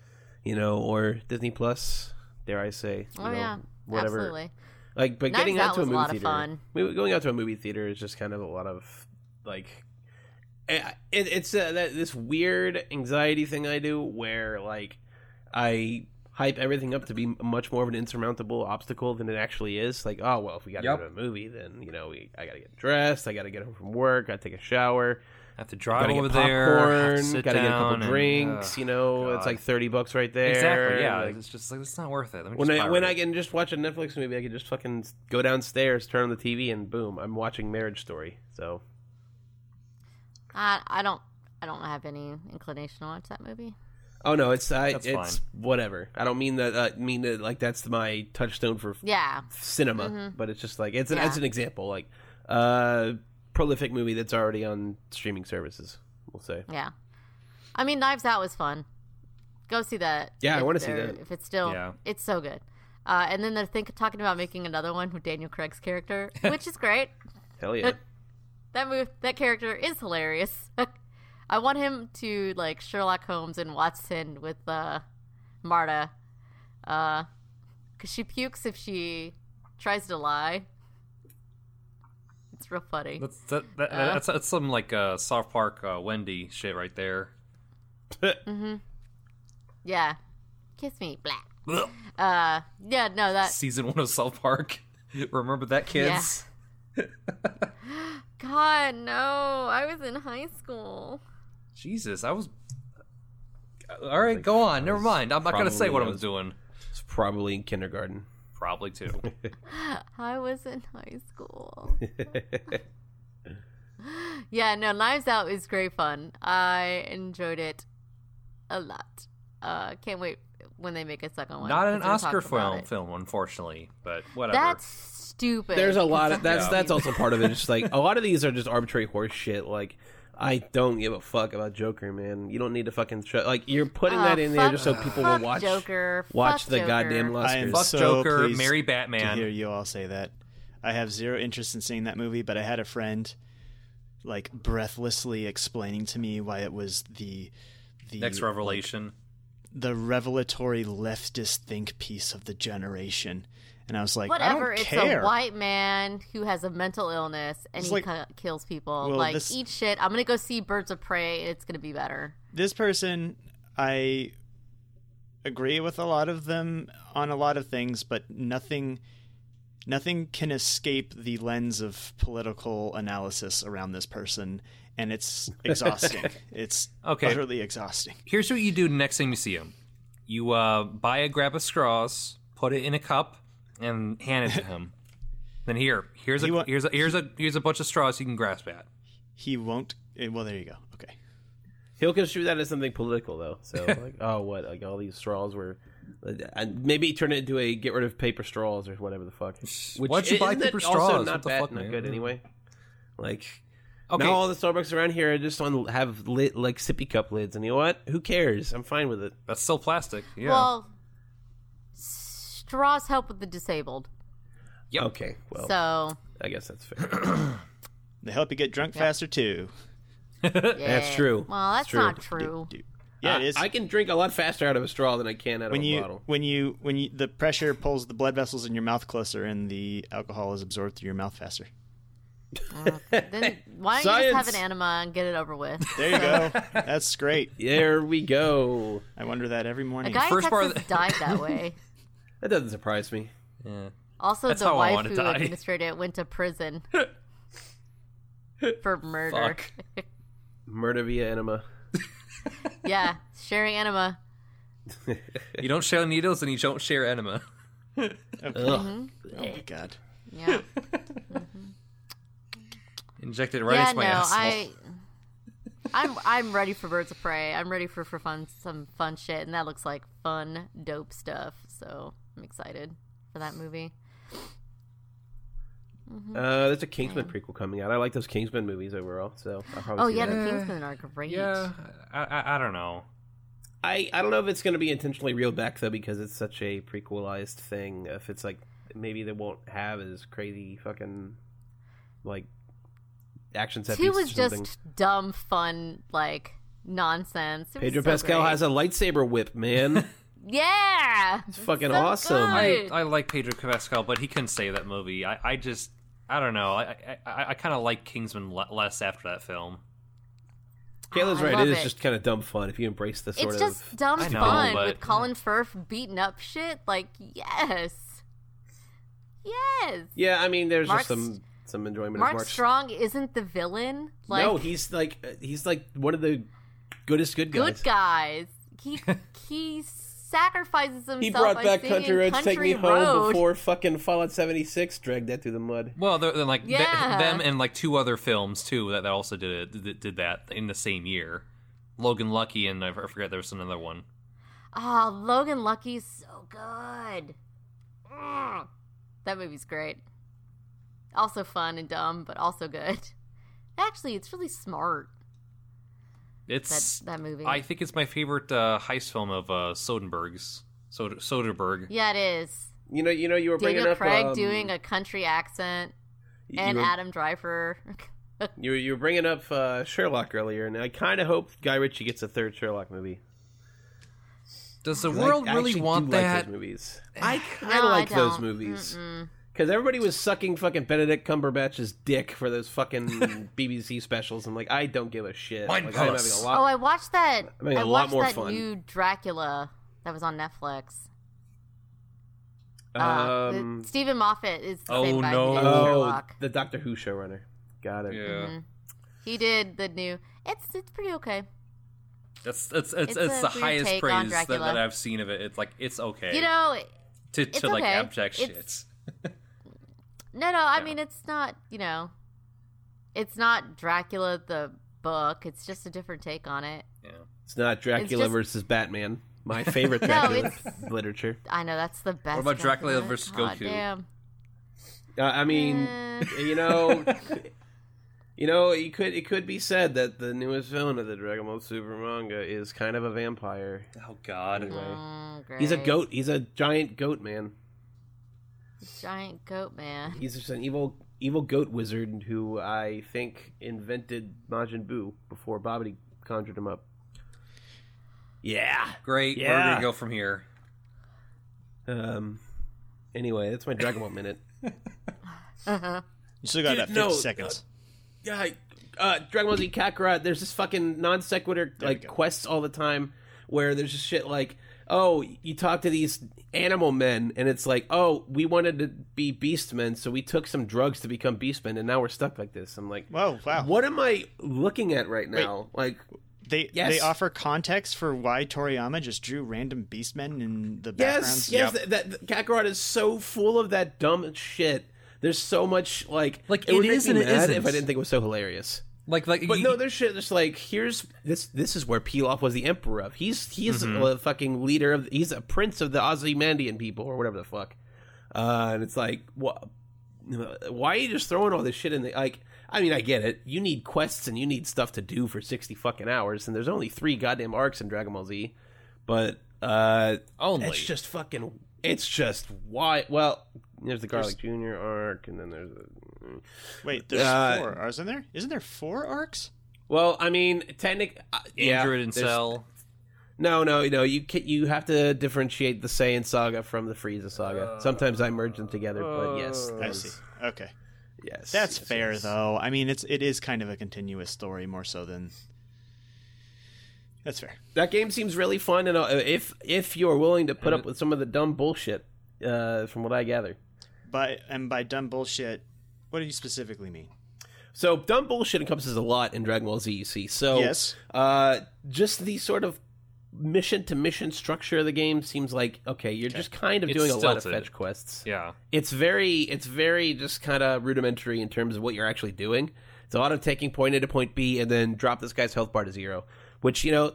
you know, or Disney Plus. Dare I say? you Oh know, yeah, whatever. absolutely. Like, but Knives getting Out out to a was a movie lot of theater, fun. going out to a movie theater is just kind of a lot of like, it, it's uh, that this weird anxiety thing I do where like I hype everything up to be much more of an insurmountable obstacle than it actually is. Like, oh well, if we got to Yep. go to a movie, then you know, we I got to get dressed, I got to get home from work, I gotta take a shower, I have to drive gotta over get there. popcorn, to sit gotta get a couple and, drinks. ugh, you know, it's like thirty bucks right there. exactly. Yeah. Like, it's just like it's not worth it. Let me when just I when it. I can just watch a Netflix movie, I can just fucking go downstairs, turn on the TV, and boom, I'm watching Marriage Story. So I I don't I don't have any inclination to watch that movie. oh no, it's I, That's it's whatever. I don't mean that uh, mean that like that's my touchstone for Yeah, cinema, but it's just like it's an Yeah. it's an example like uh prolific movie that's already on streaming services. We'll say yeah. I mean, Knives Out was fun. Go see that. Yeah, I wanna see that. If it's still, Yeah. it's so good. Uh, and then they're think talking about making another one with Daniel Craig's character, which is great. hell yeah. That move, that character is hilarious. I want him to like Sherlock Holmes and Watson with uh, Marta, uh, cause she pukes if she tries to lie. It's real funny. That's that, that, Uh. that's that's some like uh, South Park uh, Wendy shit right there. mm-hmm. Yeah, kiss me, black. Uh, yeah, no, that Season one of South Park. Remember that, kids? God, no, I was in high school. Jesus, I was. All right, go on. Never mind. I'm not gonna say what I was- was doing. It's probably in kindergarten. Probably too. I was in high school. yeah, no, Knives Out is great fun. I enjoyed it a lot. Uh, can't wait when they make a second one. Not an Oscar film, film, unfortunately. But whatever. That's stupid. There's a lot of that's Yeah. that's also part of it. Just like a lot of these are just arbitrary horse shit. Like I don't give a fuck about Joker, man. You don't need to fucking show like you're putting Oh, that in there just so people fuck will watch Joker. watch Fuck the Joker. goddamn I am Fuck so Joker, pleased Batman. to hear you all say that. I have zero interest in seeing that movie, but I had a friend like breathlessly explaining to me why it was the the Next revelation. The revelatory leftist think piece of the generation. And I was like, Whatever. It's care. a white man who has a mental illness and It's he like- ki- kills people. Well, like, this- eat shit. I'm gonna go see Birds of Prey. and It's gonna be better. this person I agree with a lot of them on a lot of things, but nothing nothing can escape the lens of political analysis around this person and it's exhausting. it's Okay. utterly exhausting. Here's what you do next time you see him. You uh, buy a grab of straws, put it in a cup, and hand it to him. then here, here's a He here's a here's a here's a bunch of straws you can grasp at. He won't eh, well there you go. Okay. He'll construe that as something political, though. So, like, oh, what? Like all these straws were, and maybe turn it into a get rid of paper straws or whatever the fuck. Which Why'd you buy isn't it paper Also straws? not What the bad, fuck, not man? good anyway. Like Okay, now, all the Starbucks around here are just on have lit like sippy cup lids, and you know what? Who cares? I'm fine with it. that's still plastic. Yeah. Well, straws help with the disabled. Yep. Okay, well, So I guess that's fair. They help you get drunk faster too. yeah. That's true. Well, that's true. not true. Dude. Yeah, it is. I can drink a lot faster out of a straw than I can out when of a you bottle. when you when you the pressure pulls the blood vessels in your mouth closer and the alcohol is absorbed through your mouth faster. Then why don't you just have an enema and get it over with? There you go. That's great. There we go. I wonder that every morning. A morning. guy in First part Texas of the- died that way. That doesn't surprise me. Yeah. Also, That's the wife who die. administered it went to prison for murder. Fuck. Murder via enema. yeah, sharing enema. You don't share needles and you don't share enema. Okay. Mm-hmm. Oh my god. Yeah, Inject it right yeah. into my no, asshole. I. I'm I'm ready for Birds of Prey. I'm ready for for fun some fun shit, and that looks like fun, dope stuff. So I'm excited for that movie. Uh, there's a Kingsman prequel coming out. I like those Kingsman movies overall, so I'll probably Oh see yeah, that. the Kingsmen are great. Yeah, I, I, I don't know. I I don't know if it's going to be intentionally reeled back though because it's such a prequelized thing. If it's like maybe they won't have as crazy fucking like action set Two was just dumb, fun, like nonsense. It Pedro so Pascal great. has a lightsaber whip, man. yeah. It's fucking So awesome. good. I, I like Pedro Pascal, but he couldn't save that movie. I, I just I don't know. I I, I, I kind of like Kingsman le- less after that film. Kayla's I right. It is it. just kind of dumb fun if you embrace the sort It's of. just dumb know, fun but- with Colin Firth beating up shit. Like, yes. Yes. Yeah, I mean, there's Mark just some some enjoyment. Mark of Mark Strong isn't the villain. Like, no, he's like he's like one of the goodest good guys. good guys. He he sacrifices himself. He brought by back Country Roads, Take Me Country Home before fucking Fallout 76 dragged that through the mud. Well, they're, they're like th- Yeah. them and like two other films too that, that also did it, did, did that in the same year. Logan Lucky and I forget there was another one. Oh, Logan Lucky's so good. Mm. That movie's great. Also fun and dumb, but also good. Actually, it's really smart. It's That that movie. I think it's my favorite uh, heist film of uh, Soderbergh's. Soder- Soderbergh. yeah, it is. You know, you know, you were bringing Daniel up Craig um, doing a country accent and were, Adam Driver. you were, you were bringing up uh, Sherlock earlier, and I kind of hope Guy Ritchie gets a third Sherlock movie. Does the world I really actually want do like that? those movies. I kind of No, like those don't. movies Mm-mm. Because everybody was sucking fucking Benedict Cumberbatch's dick for those fucking BBC specials. I'm like, I don't give a shit. Mine like, I'm having a lot. Oh, I watched that. I'm having I a lot watched more that fun. new Dracula that was on Netflix. Uh, um, Steven Moffat is the Oh, same guy no. who did oh, the Doctor Who showrunner. Got it. Yeah, Mhm. He did the new. It's it's pretty okay. that's it's it's, It's it's, the highest praise that, that I've seen of it. It's like it's okay. You know, to it's to like okay. abject It's- shit. no, no. I mean, it's not. You know, it's not Dracula the book. It's just a different take on it. Yeah. It's not Dracula just- versus Batman. My favorite No, Dracula it's- literature. I know that's the best. What about Dracula Dracula versus God Goku? Damn. Uh, I mean, Eh. you know, You know, it could it could be said that the newest villain of the Dragon Ball Super manga is kind of a vampire. Oh God. Mm, He's a goat. He's a giant goat man. Giant goat man. He's just an evil evil goat wizard who I think invented Majin Buu before Babidi conjured him up. Yeah. Great. Where are we Yeah. gonna go from here? Um. Anyway, that's my Dragon Ball minute. uh-huh. You still got Dude, that 50 no, seconds. Yeah, I- uh, Dragon Ball Z Kakarot. There's this fucking non sequitur like quests all the time where there's just shit like, oh, you talk to these animal men, and it's like, oh, we wanted to be beastmen, so we took some drugs to become beastmen, and now we're stuck like this. I'm like, Whoa, wow. what am I looking at right now? Like, They Yes. they offer context for why Toriyama just drew random beastmen in the yes, backgrounds. yes, Yep. that, that Kakarot is so full of that dumb shit. There's so much like, Like, it would it make me and it mad isn't. if I didn't think it was so hilarious. Like, like, But you- no, there's shit that's like here's this. This is where Pilaf was the emperor of. He's he's Mm-hmm. a fucking leader of. He's a prince of the Ozymandian people or whatever the fuck. Uh, and it's like, what? Why are you just throwing all this shit in the like? I mean, I get it. You need quests and you need stuff to do for sixty fucking hours, and there's only three goddamn arcs in Dragon Ball Z. But uh, Only. it's just fucking. It's just why. Well, there's the Garlic Junior arc, and then there's. A, Wait, there's Uh, four. Are isn't there? Isn't there four arcs? well, I mean, technic. Uh, yeah, Android and Cell. No, no, no. You ca you have to differentiate the Saiyan saga from the Frieza saga. Sometimes I merge them together, but yes, I see. Okay, Yes, that's yes, fair yes. though. I mean, it's it is kind of a continuous story more so than. That's fair. That game seems really fun, and uh, if if you're willing to put up with some of the dumb bullshit, uh, from what I gather. By and by dumb bullshit, what do you specifically mean? So dumb bullshit encompasses a lot in Dragon Ball Z. You see, so Yes. uh, just the sort of mission to mission structure of the game seems like okay, you're just kind of It's doing a lot of fetch quests. Yeah. it's very it's very just kind of rudimentary in terms of what you're actually doing. It's a lot of taking point A to point B and then drop this guy's health bar to zero, which you know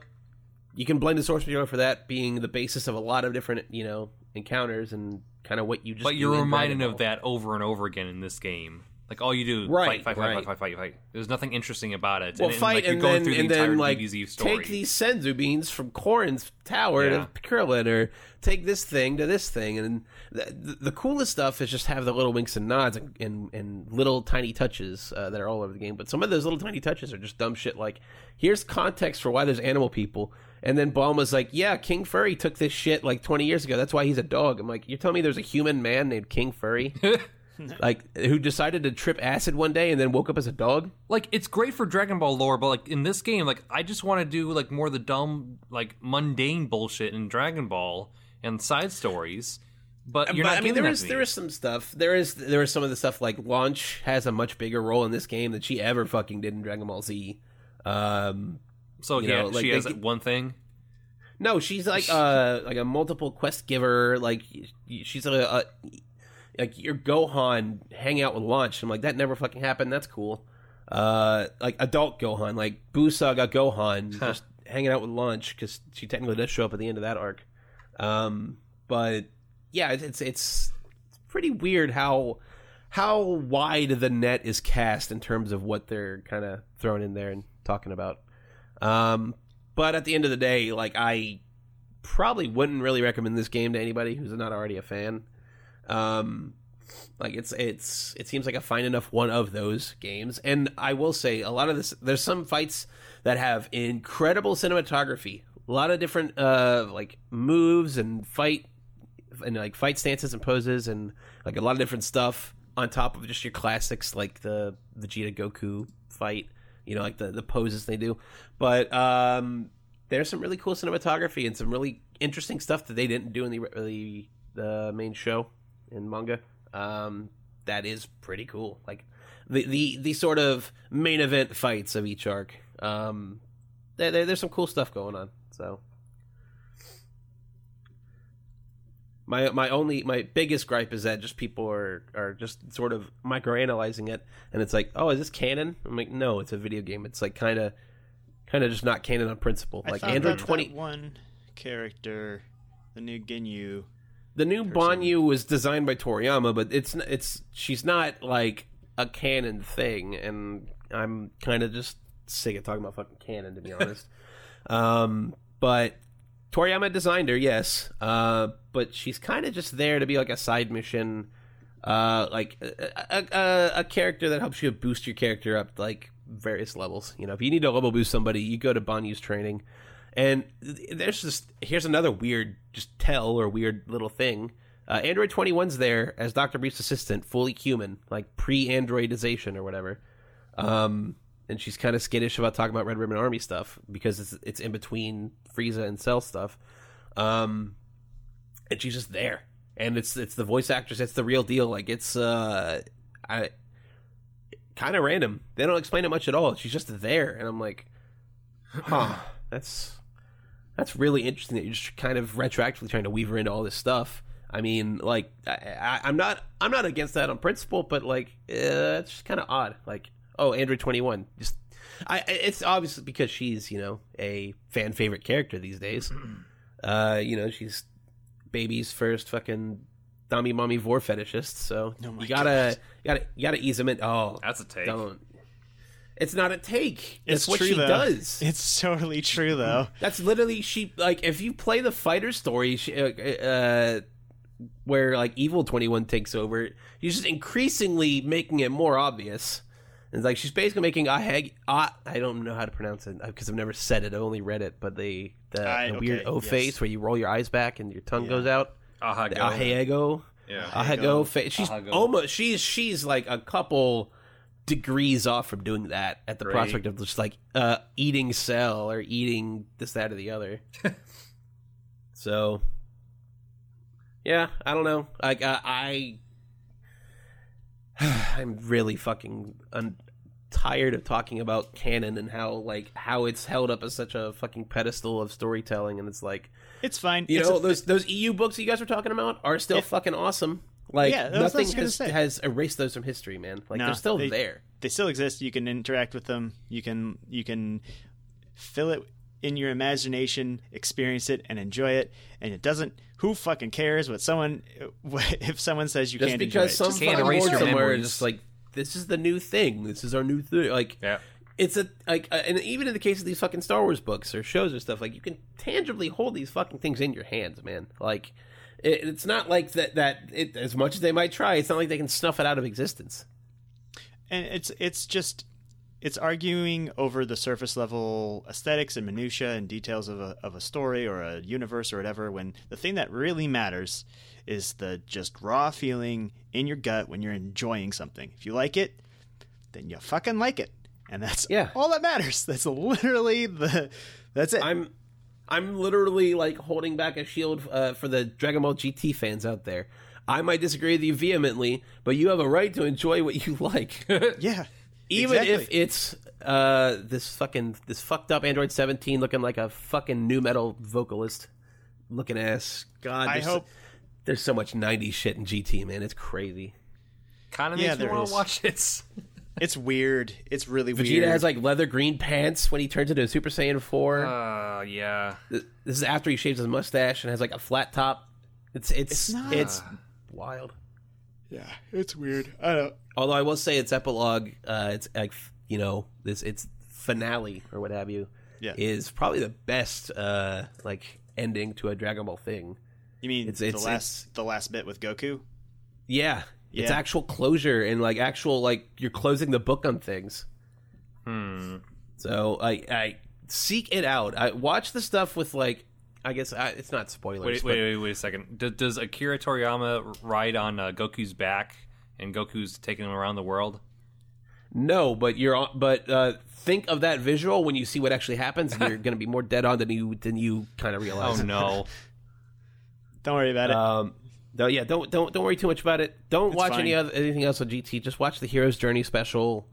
you can blame the source material for that being the basis of a lot of different you know encounters and kind of what you just. But you're in reminded of that over and over again in this game. Like all you do, Right, fight, fight, fight, right. fight, fight, fight, fight. There's nothing interesting about it. Well, and, and, fight like, you're and then through the and then like take these senzu beans from Korin's tower Yeah. to Krillin, or take this thing to this thing, and the, the, the coolest stuff is just have the little winks and nods and and, and little tiny touches uh, that are all over the game. But some of those little tiny touches are just dumb shit. Like here's context for why there's animal people, and then Bulma's like, yeah, King Furry took this shit like 20 years ago. That's why he's a dog. I'm like, you're telling me there's a human man named King Furry? like who decided to trip acid one day and then woke up as a dog like it's great for Dragon Ball lore, but like in this game, like I just want to do like more of the dumb, like mundane bullshit in Dragon Ball and side stories. But you're but not I mean, there is me. is some stuff. There is there is some of the stuff like Launch has a much bigger role in this game than she ever fucking did in Dragon Ball Z. Um, so you yeah, know, like, she has get- one thing. no, she's like uh like a multiple quest giver. Like she's a, a like your Gohan hang out with lunch. I'm like that never fucking happened. That's cool. Uh, like adult Gohan, like Buu saga Gohan, just hanging out with lunch because she technically does show up at the end of that arc. Um, but yeah, it's it's, it's pretty weird how how wide the net is cast in terms of what they're kind of throwing in there and talking about. Um, but at the end of the day, like I probably wouldn't really recommend this game to anybody who's not already a fan. Um, like it's it's it seems like a fine enough one of those games, and I will say a lot of this. There's some fights that have incredible cinematography, a lot of different uh like moves and fight and like fight stances and poses and like a lot of different stuff on top of just your classics like the Vegeta Goku fight, you know, like the the poses they do. But um there's some really cool cinematography and some really interesting stuff that they didn't do in the the, the main show in manga. Um that is pretty cool. Like the the the sort of main event fights of each arc. Um there, there- there's some cool stuff going on. So My my only my biggest gripe is that just people are are just sort of microanalyzing it, and it's like, oh, is this canon? I'm like, no, it's a video game. It's like kind of kind of just not canon on principle. I Like Android twenty, character, the new Ginyu. the new Bonyu was designed by Toriyama, but it's it's she's not like a canon thing, and I'm kind of just sick of talking about fucking canon to be honest. um, but Toriyama designed her, yes. Uh, but she's kind of just there to be like a side mission, uh, like a, a, a, character that helps you boost your character up like various levels. You know, if you need to level boost somebody, you go to Bonyu's training. And there's just here's another weird just tell or weird little thing. Uh, Android 21's there as Dr. Brief's assistant, fully human, like pre-androidization or whatever. Um, and she's kind of skittish about talking about Red Ribbon Army stuff because it's it's in between Frieza and Cell stuff. Um, and she's just there, and it's it's the voice actress. It's the real deal. Like it's uh, I kind of random. They don't explain it much at all. She's just there, and I'm like, huh, that's that's really interesting. That you're just kind of retroactively trying to weave her into all this stuff. I mean, like, I, I'm not, I'm not against that on principle, but like, uh, it's just kind of odd. Like, oh, Android 21, just, I, it's obviously because she's, you know, a fan favorite character these days. Uh, you know, she's baby's first fucking dummy mommy vor fetishist, so Oh you gotta, you gotta, you gotta ease him in. Oh, That's a take. don't. It's not a take. It's It's what true, she though. does. It's totally true though. That's literally she like if you play the fighter story, she, uh, uh, where like Evil Twenty One takes over, she's just increasingly making it more obvious. And like she's basically making Aheg, ah, I don't know how to pronounce it because I've never said it. I've only read it, but the the, I- the weird O yes. face where you roll your eyes back and your tongue Yeah. goes out. Aha, The go. Ahego. Yeah. Ahego face. She's Ahego. almost she's she's like a couple degrees off from doing that at the Right. prospect of just like uh eating cell or eating this that or the other. so yeah, I don't know. Like uh, I I'm really fucking un- tired of talking about canon and how like how it's held up as such a fucking pedestal of storytelling and it's like It's fine. you It's know a- those those EU books you guys were talking about are still Yeah. fucking awesome. Like Yeah, that's what I nothing has, has erased those from history, man. Like No, they're still they- there. they still exist. You can interact with them. You can you can fill it in your imagination, experience it, and enjoy it. And it doesn't. Who fucking cares what someone if someone says you Just can't because enjoy some it? Just can't erase your somewhere memories. just like this is the new thing. This is our new thing. Like Yeah. it's a like, uh, and even in the case of these fucking Star Wars books or shows or stuff, like you can tangibly hold these fucking things in your hands, man. Like it, it's not like that. That it, as much as they might try, it's not like they can snuff it out of existence. and it's it's just it's arguing over the surface level aesthetics and minutia and details of a of a story or a universe or whatever when the thing that really matters is the just raw feeling in your gut when you're enjoying something. If you like it, then you fucking like it. And that's Yeah. all that matters. That's literally the that's it. I'm I'm literally like holding back a shield uh, for the Dragon Ball GT fans out there. I might disagree with you vehemently, but you have a right to enjoy what you like, yeah. even if it's uh, this fucking this fucked up Android 17 looking like a fucking nu metal vocalist looking ass. God, I hope- there's so much 90s shit in GT, man. It's crazy. Kind of Yeah, makes me want to watch it. it's weird. It's really Vegeta weird. Vegeta has like leather green pants when he turns into a Super Saiyan 4. Uh, yeah. This is after he shaves his mustache and has like a flat top. It's it's It's not- it's wild. yeah, it's weird. I don't Although I will say its epilogue, uh, it's like you know this its finale or what have you, Yeah. is probably the best uh, like ending to a Dragon Ball thing. You mean It's- the it's- last the last bit with Goku? Yeah, it's actual closure and like actual like you're closing the book on things. Hmm. So I I seek it out. I watch the stuff with like I guess I, it's not spoilers. Wait, but- wait, wait, wait a second. Does, does Akira Toriyama ride on uh, Goku's back, and Goku's taking him around the world? No, but you're on. But uh, think of that visual when you see what actually happens, and you're going to be more dead on than you than you kind of realize. Oh no! Don't worry about it. Um, no, yeah, don't don't don't worry too much about it. Don't It's watch fine. any other anything else on GT. Just watch the Hero's Journey special,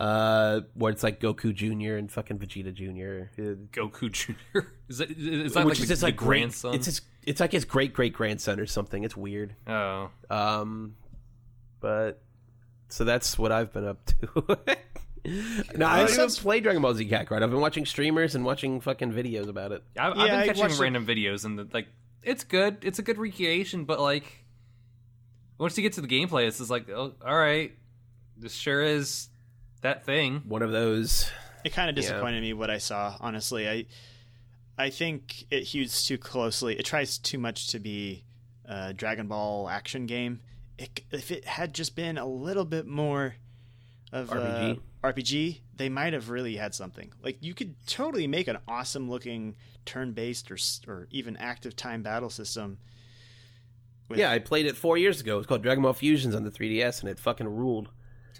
uh, where it's like Goku Junior and fucking Vegeta Junior. Uh, Goku Junior is that is that which like is the, just the like great- grandson? It's his, it's like his great great grandson or something. It's weird. oh, Um, but so that's what I've been up to. no, I don't even sounds- play Dragon Ball Z Kakarot. I've been watching streamers and watching fucking videos about it. I, I've Yeah, been I catching watched it- random videos, and the, like it's good. It's a good recreation, but like once you get to the gameplay, it's just like, oh, all right, this sure is that thing. one of those. It kind of Yeah. disappointed me what I saw. Honestly, I I think it hews too closely. It tries too much to be a Dragon Ball action game. It, if it had just been a little bit more of RPG? a RPG, they might have really had something. Like you could totally make an awesome looking turn-based or or even active time battle system. with- Yeah, I played it four years ago. It's called Dragon Ball Fusions on the 3DS, and it fucking ruled.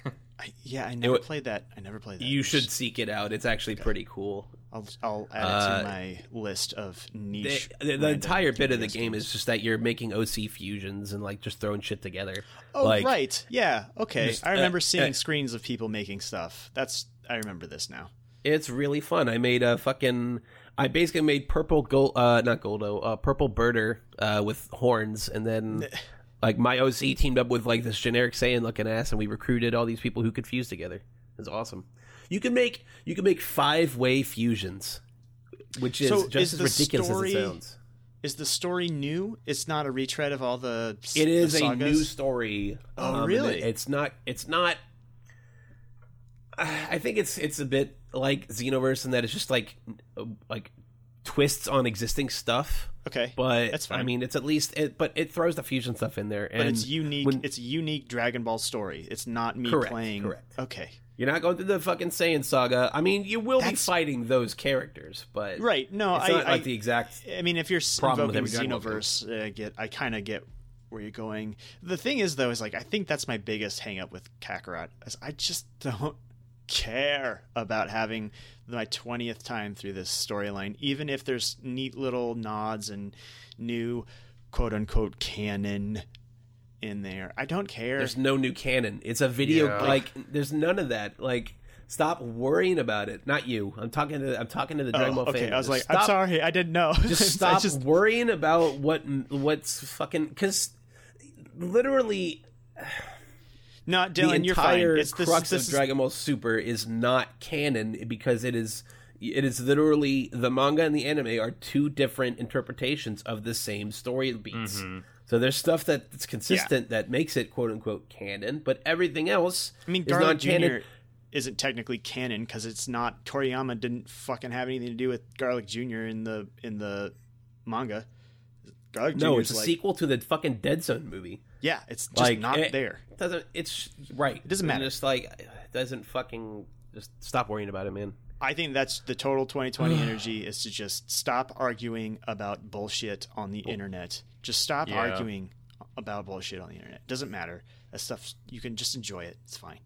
I, yeah, I never wa- played that. I never played that. You should seek it out. It's actually pretty cool. I'll, I'll add it Uh, to my list of niche. the, the entire bit of the 3DS game games. is just that you're making OC fusions and like just throwing shit together. Oh like, right, yeah, okay. Just, I remember uh, seeing uh, screens of people making stuff. That's I remember this now. It's really fun. I made a fucking. I basically made purple gold, uh, not Goldo, uh, purple birder uh, with horns, and then like my OC teamed up with like this generic Saiyan looking ass, and we recruited all these people who could fuse together. It's awesome. You can make you can make five way fusions, which is So just is as ridiculous story- as it sounds. Is the story new? It's not a retread of all the. It is the a new story. Oh, um, really? it- It's not. It's not. I think it's it's a bit like Xenoverse in that it's just like uh, like twists on existing stuff. Okay, But That's fine. I mean, it's at least it. But it throws the fusion stuff in there, and but it's unique. when- it's a unique Dragon Ball story. It's not me Correct, playing. correct. Okay, you're not going through the fucking Saiyan saga. I mean, you will be fighting those characters, but right? No, it's I, not I, like the exact. I mean, if you're problem invoking every Dragon Ball game. Xenoverse, uh, I get I kind of get where you're going. The thing is, though, is like I think that's my biggest hang up with Kakarot. Is I just don't care about having my twentieth time through this storyline, even if there's neat little nods and new quote unquote canon in there. I don't care. There's no new canon. It's a video. Yeah. Like there's none of that. Like. Stop worrying about it. Not you. I'm talking to. I'm talking to the oh, Dragon Oh, Ball okay, fan. I was like, Stop- I'm sorry, I didn't know. just stop just- worrying about what what's fucking because literally no, the Dylan, you're fine. entire It's this, crux this of Dragon Ball Super is not canon because it is it is literally the manga and the anime are two different interpretations of the same story beats. Mm-hmm. So there's stuff that's consistent that makes it quote unquote canon, but everything else I mean, is Garlic not canon. Jr. isn't technically canon because it's not Toriyama didn't fucking have anything to do with Garlic Jr. in the in the manga. Garlic Jr. No, it's a like, sequel to the fucking Dead Zone movie. Yeah, it's just Like, not it- there. Doesn't it's right. It doesn't matter. Just like it doesn't fucking just stop worrying about it, man. I think that's the total 2020 energy is to just stop arguing about bullshit on the internet. Just stop Yeah. arguing about bullshit on the internet. Doesn't matter. That stuff you can just enjoy it. It's fine.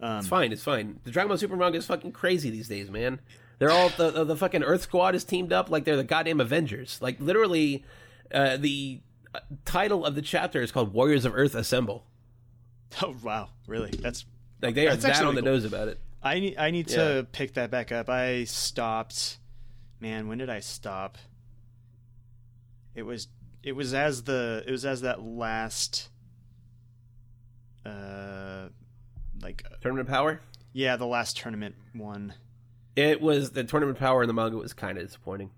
Um, It's fine. It's fine. The Dragon Ball Super manga is fucking crazy these days, man. They're all the the, the fucking Earth Squad is teamed up like they're the goddamn Avengers. Like literally, uh, the title of the chapter is called Warriors of Earth Assemble. Oh wow, really? That's Like they are that on the cool. nose about it. I need I need Yeah. to pick that back up. I stopped. Man, when did I stop? It was it was as the it was as that last uh like Tournament Power. yeah, the last tournament one. It was the tournament power in the manga was kind of disappointing.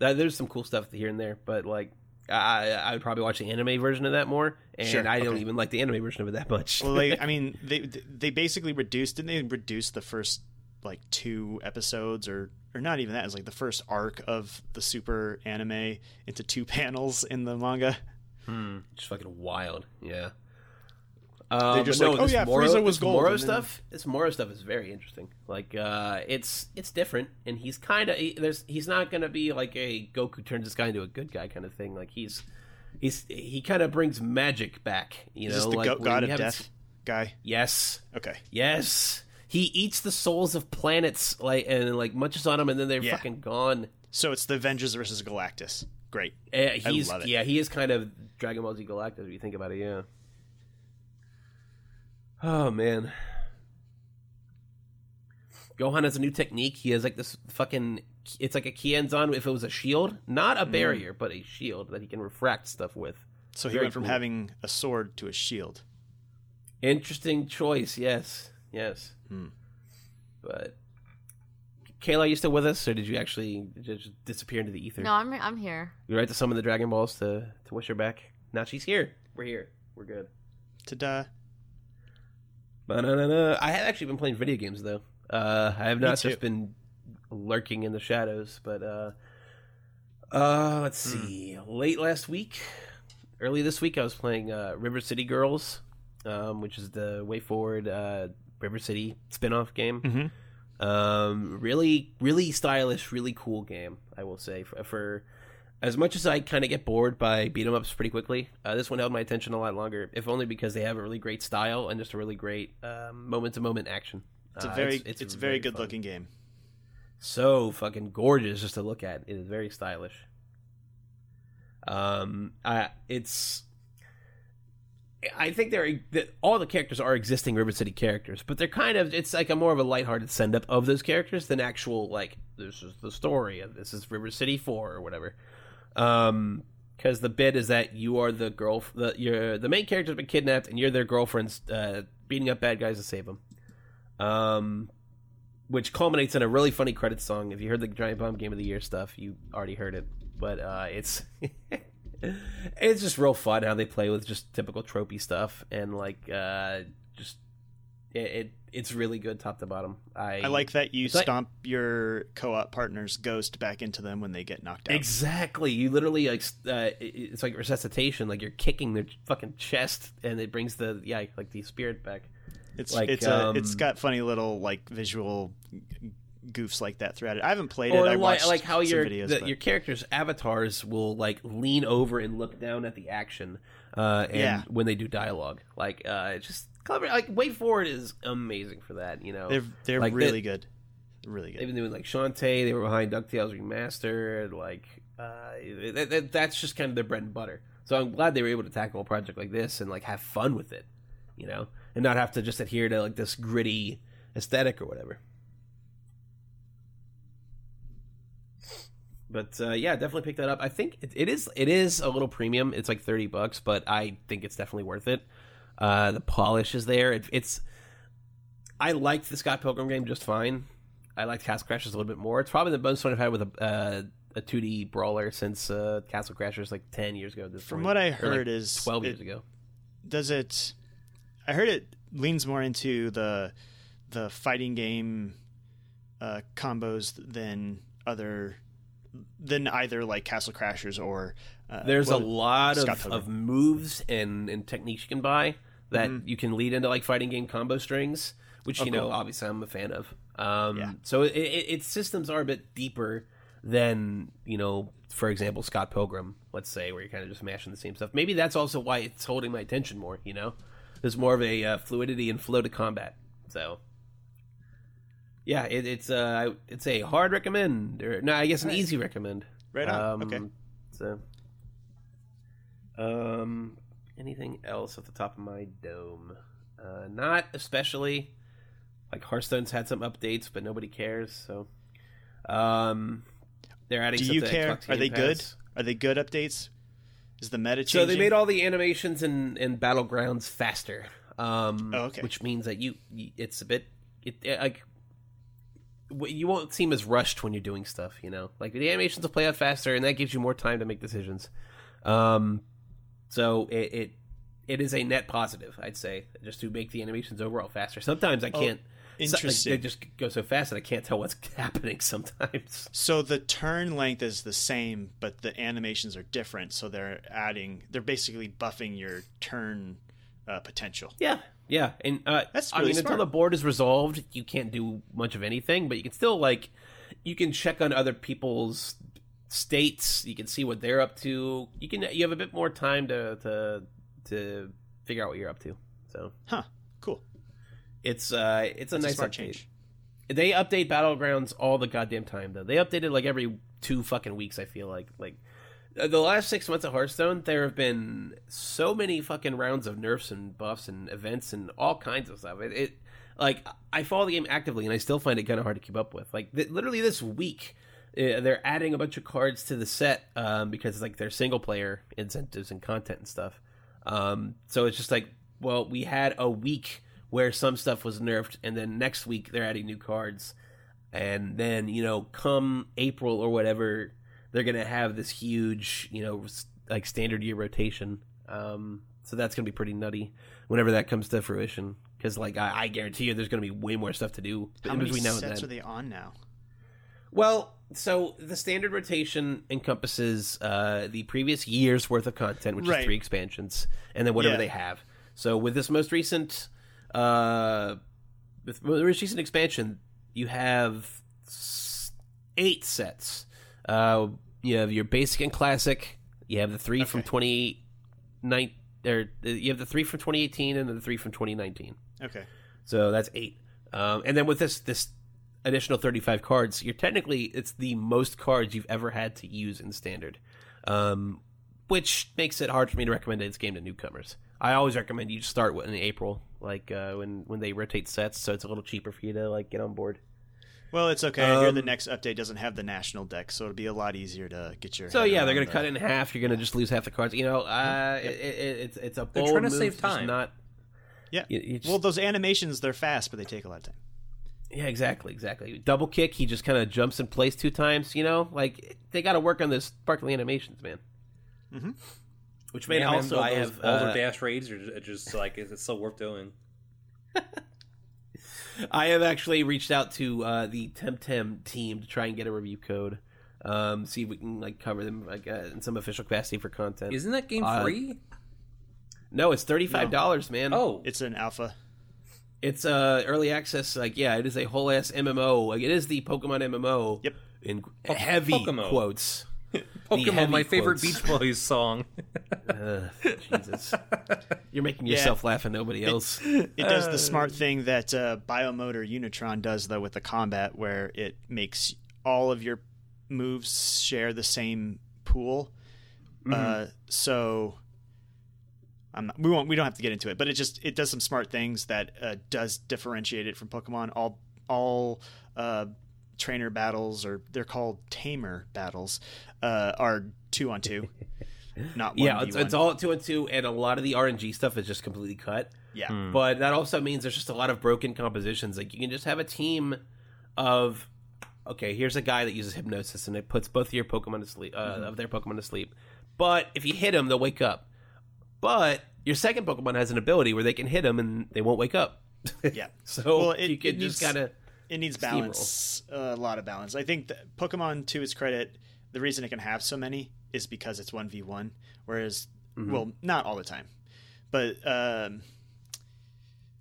Uh, There's some cool stuff here and there, but like I I would probably watch the anime version of that more, and Sure, I don't okay. even like the anime version of it that much. Well, they I mean they they basically reduced didn't they reduce the first like two episodes or or not even that. It's like the first arc of the super anime into two panels in the manga. Hmm. Just fucking wild. Yeah. Um, just but like, oh yeah, Moro, Frieza was this gold, Moro and then- stuff. This Moro stuff is very interesting. Like, uh, it's it's different, and he's kind of he, there's he's not gonna be like a Goku turns this guy into a good guy kind of thing. Like he's he's he kind of brings magic back. You Is know, this the like go- god of death guy? Yes, Okay. yes. He eats the souls of planets, like and like munches on them, and then they're Yeah. fucking gone. So it's the Avengers versus Galactus. Great. Uh, he's love it. yeah, he is kind of Dragon Ball Z Galactus if you think about it. Yeah. Oh man. Gohan has a new technique. He has like this fucking. It's like a Kienzan if it was a shield, not Mm. a barrier, but a shield that he can refract stuff with. So he Very went from cool. having a sword to a shield. Interesting choice. Yes, yes. Hmm. But Kayla, are you still with us, or did you actually just disappear into the ether? No, I'm I'm here. You right to summon the Dragon Balls to to wish her back. Now she's here. We're here. We're good. Ta-da. Ba-na-na-na. I have actually been playing video games though. Uh, I have not just been lurking in the shadows, but uh, uh, let's Hmm. see. Late last week, early this week, I was playing uh, River City Girls, um, which is the WayForward uh, River City spin-off game. Mhm. Um, really, really stylish, really cool game. I will say for, for as much as I kind of get bored by beat 'em ups pretty quickly, uh, this one held my attention a lot longer. If only because they have a really great style and just a really great moment to moment action. It's a Uh, very it's, a very, good fun. looking game. So fucking gorgeous just to look at. It is very stylish. Um, I it's. I think they're that all the characters are existing River City characters, but they're kind of it's like a more of a lighthearted send up of those characters than actual like this is the story and this is River City Four or whatever. Um, because the bit is that you are the girl, the you're the main character's been kidnapped and you're their girlfriend's uh, beating up bad guys to save them. Um, which culminates in a really funny credit song. If you heard the Giant Bomb Game of the Year stuff, you already heard it. But uh, it's it's just real fun how they play with just typical tropey stuff and like uh, just it, it it's really good top to bottom. I I like that you It's like- stomp your co-op partner's ghost back into them when they get knocked out. Exactly. You literally like uh, it's like resuscitation. Like you're kicking their fucking chest, and it brings the yeah like the spirit back. It's like, it's uh, it's um, got funny little like visual goofs like that throughout it. I haven't played it. I watched like how some your videos, the, your characters' avatars will like lean over and look down at the action, uh, and Yeah. when they do dialogue, like uh, it's just clever. Like WayForward is amazing for that. You know, they're they're like, really they- good, really They've good. been doing like Shantae. They were behind Ducktales Remastered. Like uh, that, that, that's just kind of their bread and butter. So I'm glad they were able to tackle a project like this and like have fun with it, you know, and not have to just adhere to like this gritty aesthetic or whatever. But uh, yeah, definitely pick that up. I think it, it is it is a little premium. It's like thirty bucks, but I think it's definitely worth it. Uh, the polish is there. It, it's I liked the Scott Pilgrim game just fine. I liked Castle Crashers a little bit more. It's probably the most fun I've had with a uh, a 2D brawler since uh, Castle Crashers like 10 years ago. This From point. what I Or, like, heard is 12 it- years ago. Does it? I heard it leans more into the the fighting game uh, combos than other than either like Castle Crashers or uh, There's well, a lot Scott of, Pilgrim. of moves and, and techniques you can buy that you can lead into like fighting game combo strings, which Oh, you know cool. obviously I'm a fan of. Um, Yeah. So it, it, its systems are a bit deeper than you know, for example, Scott Pilgrim. Let's say where you're kind of just mashing the same stuff. Maybe that's also why it's holding my attention more. You know, there's more of a uh, fluidity and flow to combat. So. Yeah, it, it's uh, it's a hard recommend, or no, I guess an easy recommend. Right on. Um, Okay. So, um, anything else off the top of my dome? Uh, not especially. Like Hearthstone's had some updates, but nobody cares. So, um, they're adding. Do you care? Are they Game good? Are they good updates? Is the meta changing? So they made all the animations and and battlegrounds faster. Um, Oh, okay. Which means that you, you it's a bit it, it, like you won't seem as rushed when you're doing stuff. You know, like the animations will play out faster, and that gives you more time to make decisions. Um, so it, it it is a net positive, I'd say, just to make the animations overall faster. Sometimes I can't. so- like, Oh, interesting. they just go so fast that I can't tell what's happening. Sometimes. So the turn length is the same, but the animations are different. So they're adding, they're basically buffing your turn uh, potential. Yeah, yeah, and uh, That's I really mean, until the board is resolved, you can't do much of anything, but you can still like you can check on other people's states. You can see what they're up to. You can you have a bit more time to to to figure out what you're up to. So Huh. Cool. it's uh it's a That's a nice smart change. They update battlegrounds all the goddamn time though. They updated like every two fucking weeks. I feel like like uh, the last six months of Hearthstone, there have been so many fucking rounds of nerfs and buffs and events and all kinds of stuff. It, it like I follow the game actively and I still find it kind of hard to keep up with. Like th- literally this week. Uh, They're adding a bunch of cards to the set um, because like their single player incentives and content and stuff. Um, so it's just like, well, we had a week where some stuff was nerfed, and then next week they're adding new cards, and then you know, come April or whatever, they're gonna have this huge, you know, like standard year rotation. Um, so that's gonna be pretty nutty whenever that comes to fruition, because like I, I guarantee you, there's going to be way more stuff to do How many between now and sets are they on now? Well, so the standard rotation encompasses uh, the previous year's worth of content, which Right. is three expansions, and then whatever Yeah. they have. So with this most recent, uh, with the most recent expansion, you have eight sets. Uh, you have your basic and classic. You have the three from Okay. twenty nine. Or uh, you have the three from 2018 and then the three from 2019. Okay. So that's eight. Um, and then with this this additional 35 cards, you're technically it's the most cards you've ever had to use in standard, um, which makes it hard for me to recommend this game to newcomers. I always recommend you start in April, like uh, when when they rotate sets, so it's a little cheaper for you to like get on board. Well, it's okay. I hear the Um, next update doesn't have the national deck, so it'll be a lot easier to get your. So head yeah, they're gonna cut it in half. You're gonna just lose half the cards. You know, uh, it, it, it's it's a They're trying to move, save time. Not Yeah. you- you just- Well, those animations they're fast, but they take a lot of time. Yeah, exactly, exactly. Double kick, he just kind of jumps in place two times. You know, like they got to work on this sparkly animations, man. Mm-hmm. Which made Yeah, also those- I have Boulder uh, dash raids are just like it's so worth doing. I have actually reached out to uh, the Temtem team to try and get a review code. Um, see if we can like cover them like uh, in some official capacity for content. Isn't that game Uh, free? no, it's thirty five dollars, man. oh, It's an alpha. It's uh early access. Like, yeah, it is a whole ass MMO. Like, it is the Pokemon MMO. Yep. In heavy Pokemon. quotes. Pokemon, heavy my favorite quotes. Beach Boys song. Ugh, Jesus, you're making Yeah. yourself laugh and nobody else. It does the smart thing that uh, Biomotor Unitron does, though, with the combat, where it makes all of your moves share the same pool. Uh, so I'm not, we won't. We don't have to get into it, but it just it does some smart things that uh, does differentiate it from Pokemon. All all uh, trainer battles, or they're called tamer battles, uh, are two on two, not one yeah, it's, it's all two and two, and a lot of the RNG stuff is just completely cut. yeah. But that also means there's just a lot of broken compositions. Like you can just have a team of okay, here's a guy that uses hypnosis and it puts both of your Pokemon to sleep, uh, of their Pokemon to sleep. But if you hit them, they'll wake up. But your second Pokemon has an ability where they can hit them and they won't wake up. Yeah. so Well, it- you can it just needs- kind of it needs Steamroll. balance a lot of balance i think that pokemon to its credit the reason it can have so many is because it's 1v1 whereas Mm-hmm. well not all the time but um,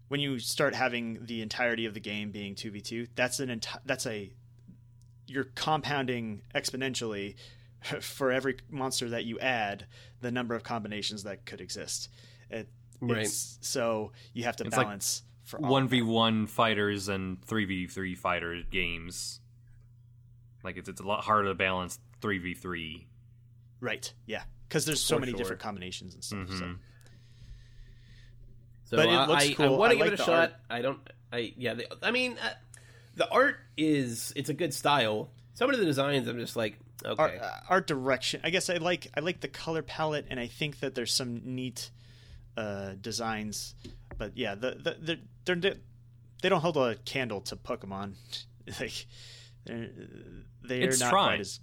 when you start having the entirety of the game being 2v2 that's an enti- that's a you're compounding exponentially for every monster that you add the number of combinations that could exist it, Right. it's- so you have to It's like balance for One v one fighters and three v three fighter games. Like it's it's a lot harder to balance three v three. Right. Yeah. Because there's so For many sure. different combinations and stuff. So. Mhm. So But it I, looks I, cool. want I to give like it a shot. art. I don't. I yeah. The, I mean, uh, the art is it's a good style. Some of the designs, I'm just like, okay, Art, uh, art direction. I guess I like I like the color palette, and I think that there's some neat uh, designs. But yeah, the, the, the they're, they're they don't hold a candle to Pokemon. like they're they're It's not trying. quite as.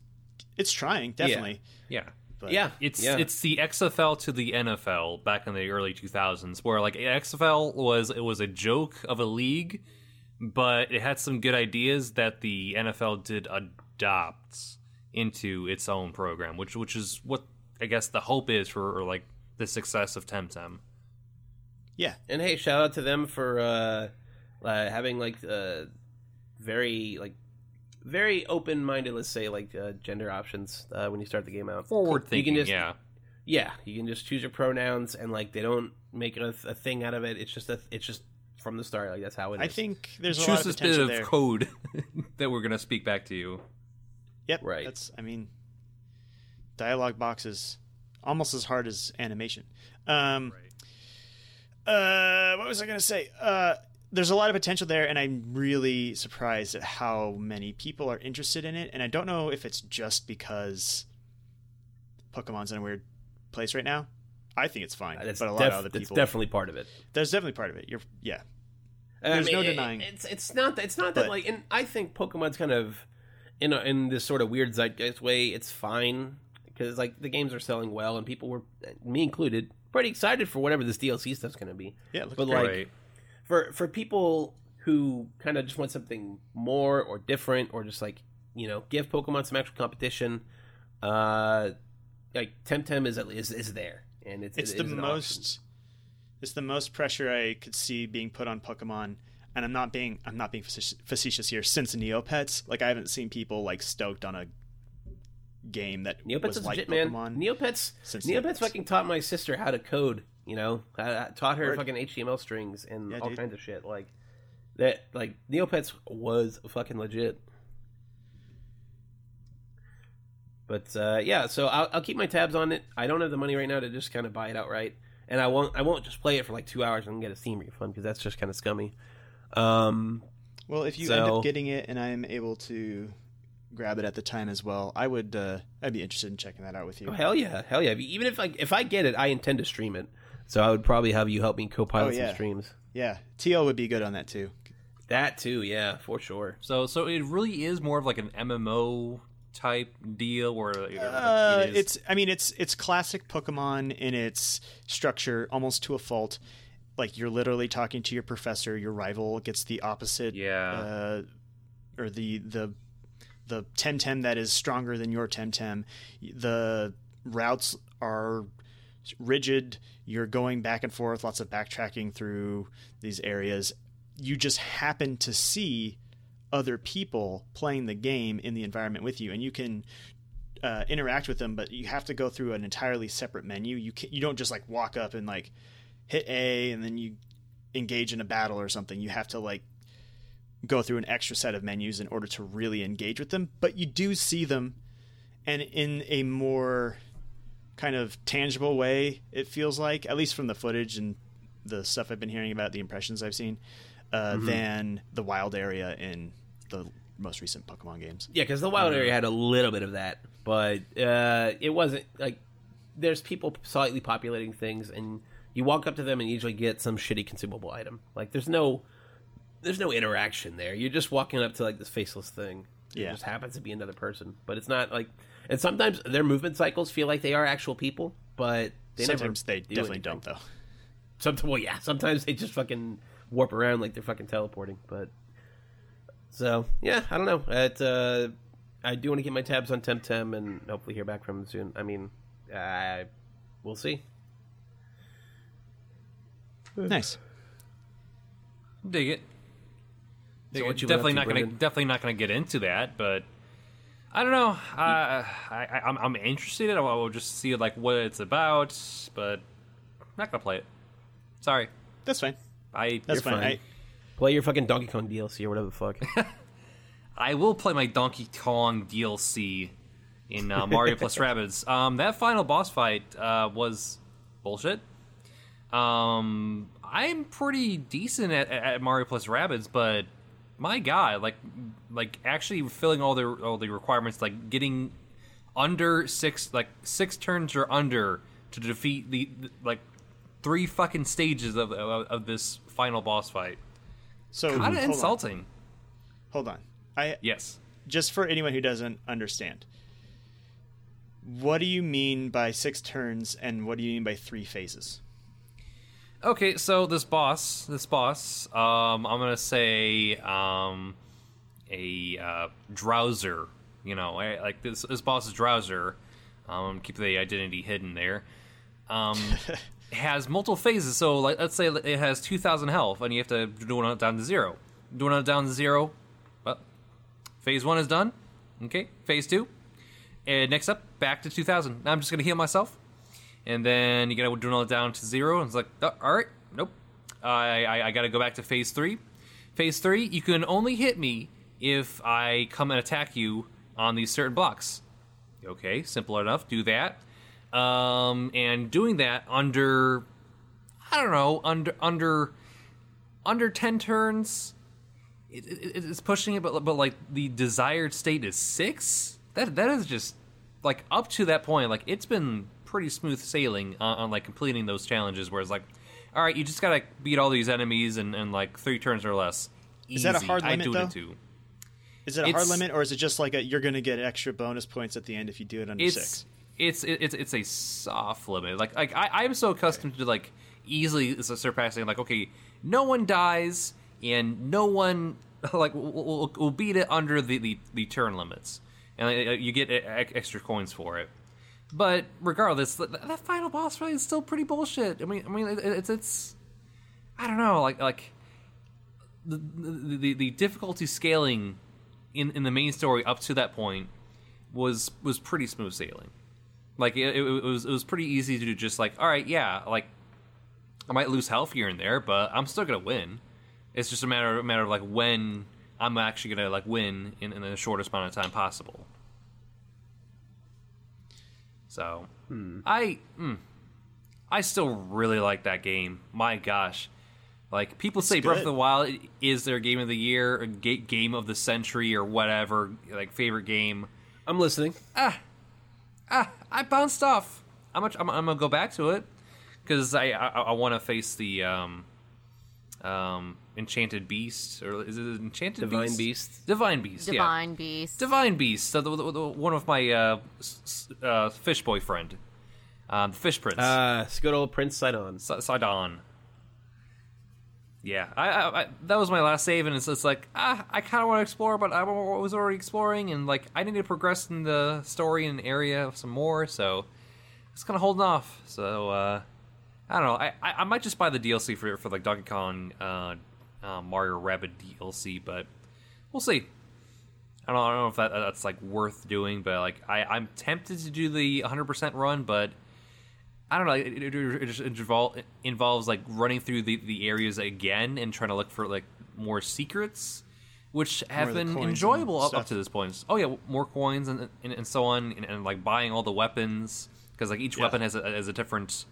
It's trying definitely. Yeah. But yeah, It's yeah. it's the XFL to the NFL back in the early 2000s, where like XFL was it was a joke of a league, but it had some good ideas that the NFL did adopt into its own program, which which is what I guess the hope is for or like the success of Temtem. yeah. And hey, shout out to them for uh, uh, having like uh, very like very open minded. Let's say like uh, gender options uh, when you start the game out. Forward You thinking, can just yeah. yeah, you can just choose your pronouns and like they don't make a, a thing out of it. It's just a it's just from the start like that's how it is. I think there's a lot Choose of this bit of there. code that we're gonna speak back to you. Yep. Right. That's I mean dialogue box is almost as hard as animation. Um right. uh what was I gonna say? Uh there's a lot of potential there and I'm really surprised at how many people are interested in it. And I don't know if it's just because Pokemon's in a weird place right now. I think it's fine. that's but a lot def- of other that's people definitely part of it. there's definitely part of it. You're yeah. I There's no denying. It's it's not that it's not that But- like, and I think Pokemon's kind of in a, in this sort of weird zeitgeist way. It's fine because like the games are selling well, and people were, me included, pretty excited for whatever this DLC stuff's going to be. Yeah, it looks But great. like for for people who kind of just want something more or different or just like you know give Pokemon some actual competition, uh, like Temtem is at is is there and it's it's it the most it's the most pressure I could see being put on Pokemon and I'm not being I'm not being facetious, here since Neopets like I haven't seen people like stoked on a game that Neopets was is like legit, man. Neopets, since Neopets Neopets. fucking taught my sister how to code. You know, I, I taught her Word. fucking HTML strings and Yeah, all dude. kinds of shit. Like that, like Neopets was fucking legit. But uh, yeah, so I'll, I'll keep my tabs on it. I don't have the money right now to just kind of buy it outright, and I won't. I won't just play it for like two hours and get a Steam refund because that's just kind of scummy. Um, Well, if you end up getting it and I'm able to grab it at the time as well, I would uh, I'd be interested in checking that out with you. oh hell yeah, hell yeah! Even if like if I get it, I intend to stream it. So I would probably have you help me co-pilot Oh, yeah. some streams. Yeah, TL would be good on that too. That too, yeah, for sure. So so it really is more of like an MMO type deal where like, Uh, it is, it's I mean it's it's classic Pokemon in its structure almost to a fault. Like you're literally talking to your professor. Your rival gets the opposite. Yeah. Uh, or the the the Temtem that is stronger than your Temtem. The routes are rigid. You're going back and forth. Lots of backtracking through these areas. You just happen to see other people playing the game in the environment with you, and you can uh, interact with them, but you have to go through an entirely separate menu. You can, you don't just like walk up and like hit A and then you engage in a battle or something. You have to like go through an extra set of menus in order to really engage with them. But you do see them, and in a more kind of tangible way, it feels like, at least from the footage and the stuff I've been hearing about, the impressions I've seen, uh, than the wild area in the most recent Pokemon games. Yeah, because the wild area had a little bit of that, but uh, it wasn't like there's people slightly populating things, and you walk up to them and usually get some shitty consumable item. Like there's no there's no interaction there. You're just walking up to like this faceless thing. It Yeah. just happens to be another person, but it's not like. And sometimes their movement cycles feel like they are actual people, but they Sometimes they do definitely anything. don't, though. Sometimes, well, yeah. Sometimes they just fucking warp around like they're fucking teleporting. But so yeah, I don't know. It, uh, I do want to get my tabs on Temtem and hopefully hear back from them soon. I mean, uh, we'll see. Nice. dig it. Dig what it. you been up definitely not gonna definitely not gonna get into that, but I don't know. Uh, I, I I'm I'm interested. I will just see like what it's about, but I'm not gonna play it. Sorry, That's fine. I That's You're fine. fine. I, Play your fucking Donkey Kong DLC or whatever the fuck. I will play my Donkey Kong DLC in uh, Mario plus Rabbids. Um, that final boss fight uh, was bullshit. Um, I'm pretty decent at, at Mario plus Rabbids, but my god, like, like actually filling all the all the requirements, like getting under six, like six turns or under to defeat the, the like three fucking stages of of, of this final boss fight. so Kind hold of on. insulting. Hold on. I Yes. just for anyone who doesn't understand. What do you mean by six turns, and what do you mean by three phases? Okay, so this boss, this boss, um, I'm gonna say, um, a uh, drowser. You know, I- like this, this boss is drowser. Um, keep the identity hidden there. Um, has multiple phases. So, like, let's say it has 2,000 health, and you have to do it down to zero. Doing it down to zero. Well, phase one is done. Okay, phase two. And next up, back to 2,000. Now I'm just gonna heal myself and then you gotta do it down to zero. And it's like, oh, all right, nope. I, I I gotta go back to phase three. Phase three, you can only hit me if I come and attack you on these certain blocks. Okay, simple enough. Do that. Um, and doing that under, I don't know, under under under ten turns. It, it, it's pushing it, but but like the desired state is six. That that is just like up to that point. Like it's been pretty smooth sailing on, on like completing those challenges. Where it's like, all right, you just gotta beat all these enemies in, in like three turns or less. Is that a Easy. hard I limit, do though? it too. Is it a hard limit, or is it just like a, you're to get extra bonus points at the end if you do it under It's six? it's it's it's a soft limit. Like like I I'm so accustomed to like easily surpassing like okay no one dies and no one like will, will, will beat it under the, the, the turn limits, and uh, you get e- extra coins for it. But regardless, that, that final boss fight is still pretty bullshit. I mean, I mean, it, it's it's I don't know, like like the the, the, difficulty scaling in in the main story up to that point was was pretty smooth sailing. Like it, it, it was it was pretty easy to just like, all right, yeah, like I might lose health here and there, but I'm still gonna win. It's just a matter a matter of like when I'm actually gonna like win in, in the shortest amount of time possible. So I mm, I still really like that game. My gosh. Like people say, Breath of the Wild is their game of the year, game of the century, or whatever, like favorite game. I'm listening. Ah. Ah, I bounced off. I'm gonna, I'm, I'm gonna go back to it because I I, I want to face the um um enchanted beast or is it enchanted Divine beast? Beast. Divine beast, yeah. Divine Beast. Divine beast. So the, the, the, one of my uh, s- s- uh fish boyfriend, um, the fish prince, Uh, it's good old Prince Sidon. S- Sidon. Yeah, I, I, I that was my last save, and it's, it's like ah, I kind of want to explore, but I was already exploring, and like I need to progress in the story and area some more, so it's kind of holding off. So uh, I don't know. I, I, I might just buy the DLC for for like Donkey Kong, uh, uh, Mario Rabbid DLC, but we'll see. I don't, I don't know if that that's like worth doing, but like I I'm tempted to do the 100% run, but I don't know. It, it, it just invol- involves like running through the, the areas again and trying to look for like more secrets, which have been enjoyable up, up to this point. Oh yeah, more coins and and, and so on, and, and like buying all the weapons because like each Yeah. weapon has a, has a different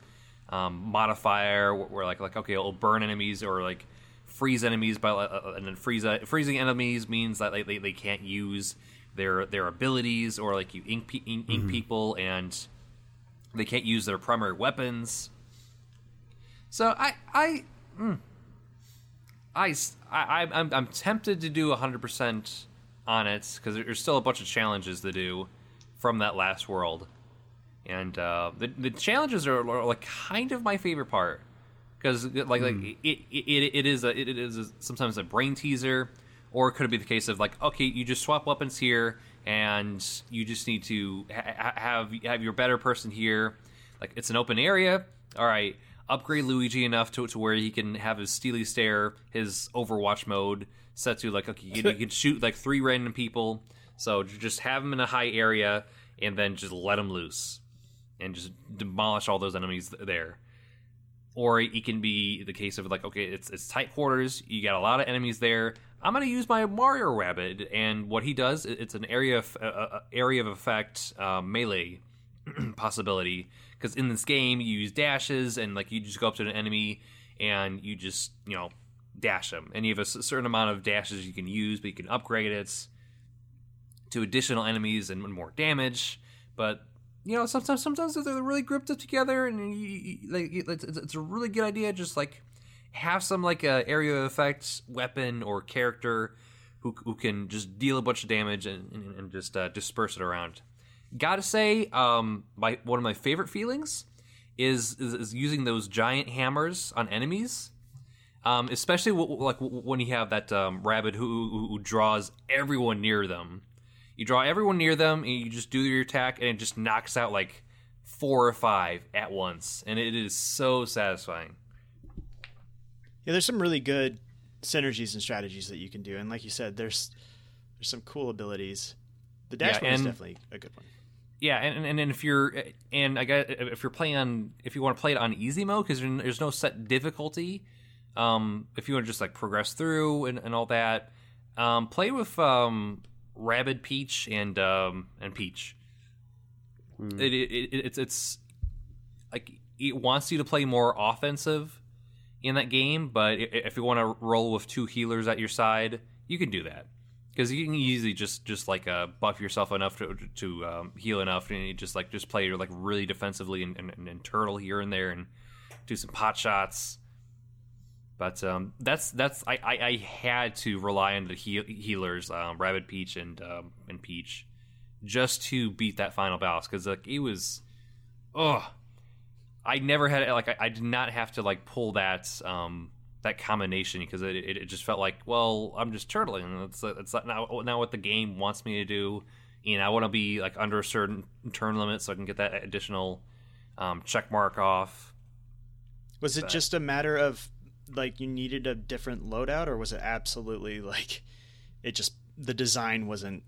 um, modifier where, where like like okay, it'll burn enemies or like freeze enemies, by uh, and then freeze freezing enemies means that like, they they can't use their their abilities or like you ink pe- ink, ink Mm-hmm. people and they can't use their primary weapons. So I I mm, I I am I'm tempted to do 100% on it because there's still a bunch of challenges to do from that last world. And uh, the the challenges are, are like kind of my favorite part because like like hmm. it, it, it, it is a it is a, sometimes a brain teaser or could it could be the case of like okay you just swap weapons here and you just need to ha- have have your better person here. Like it's an open area. All right upgrade Luigi enough to to where he can have his steely stare his Overwatch mode set to like okay you, you can shoot like three random people. So just have him in a high area and then just let him loose and just demolish all those enemies there or it can be the case of like okay it's it's tight quarters you got a lot of enemies there. I'm to use my mario rabbit and what he does it's an area of uh, uh, area of effect uh, melee possibility. Because in this game you use dashes and like you just go up to an enemy and you just you know dash them. And you have a certain amount of dashes you can use but you can upgrade it to additional enemies and more damage. But you know sometimes sometimes they're really grouped up together and you, you, like it's, it's a really good idea just like have some like a area of effect weapon or character who, who can just deal a bunch of damage and, and, and just uh, disperse it around. Gotta say um my one of my favorite feelings is is, is using those giant hammers on enemies. Um, especially w- like w- when you have that um, rabbit who, who draws everyone near them you draw everyone near them, and you just do your attack, and it just knocks out like four or five at once, and it is so satisfying. Yeah, there's some really good synergies and strategies that you can do, and like you said, there's there's some cool abilities. The dash Yeah, one is definitely a good one. Yeah, and and, and if you're and I guess if you're playing on if you want to play it on easy mode because there's no set difficulty, um, if you want to just like progress through and, and all that, um, play with um, Rabbid Peach and um, and Peach. It, it, it it's it's like it wants you to play more offensive in that game, but if you want to roll with two healers at your side, you can do that because you can easily just just like uh, buff yourself enough to to um, heal enough, and you just like just play like really defensively and, and, and, and turtle here and there and do some pot shots. But um, that's that's I, I, I had to rely on the heal- healers, um, Rabbid Peach and um, and Peach, just to beat that final boss because like it was, oh, I never had like I, I did not have to like pull that um that combination because it, it, it just felt like well I'm just turtling. It's it's not now now what the game wants me to do. And I want to be like under a certain turn limit so I can get that additional um, check mark off. Was it But- just a matter of like you needed a different loadout, or was it absolutely like it just the design wasn't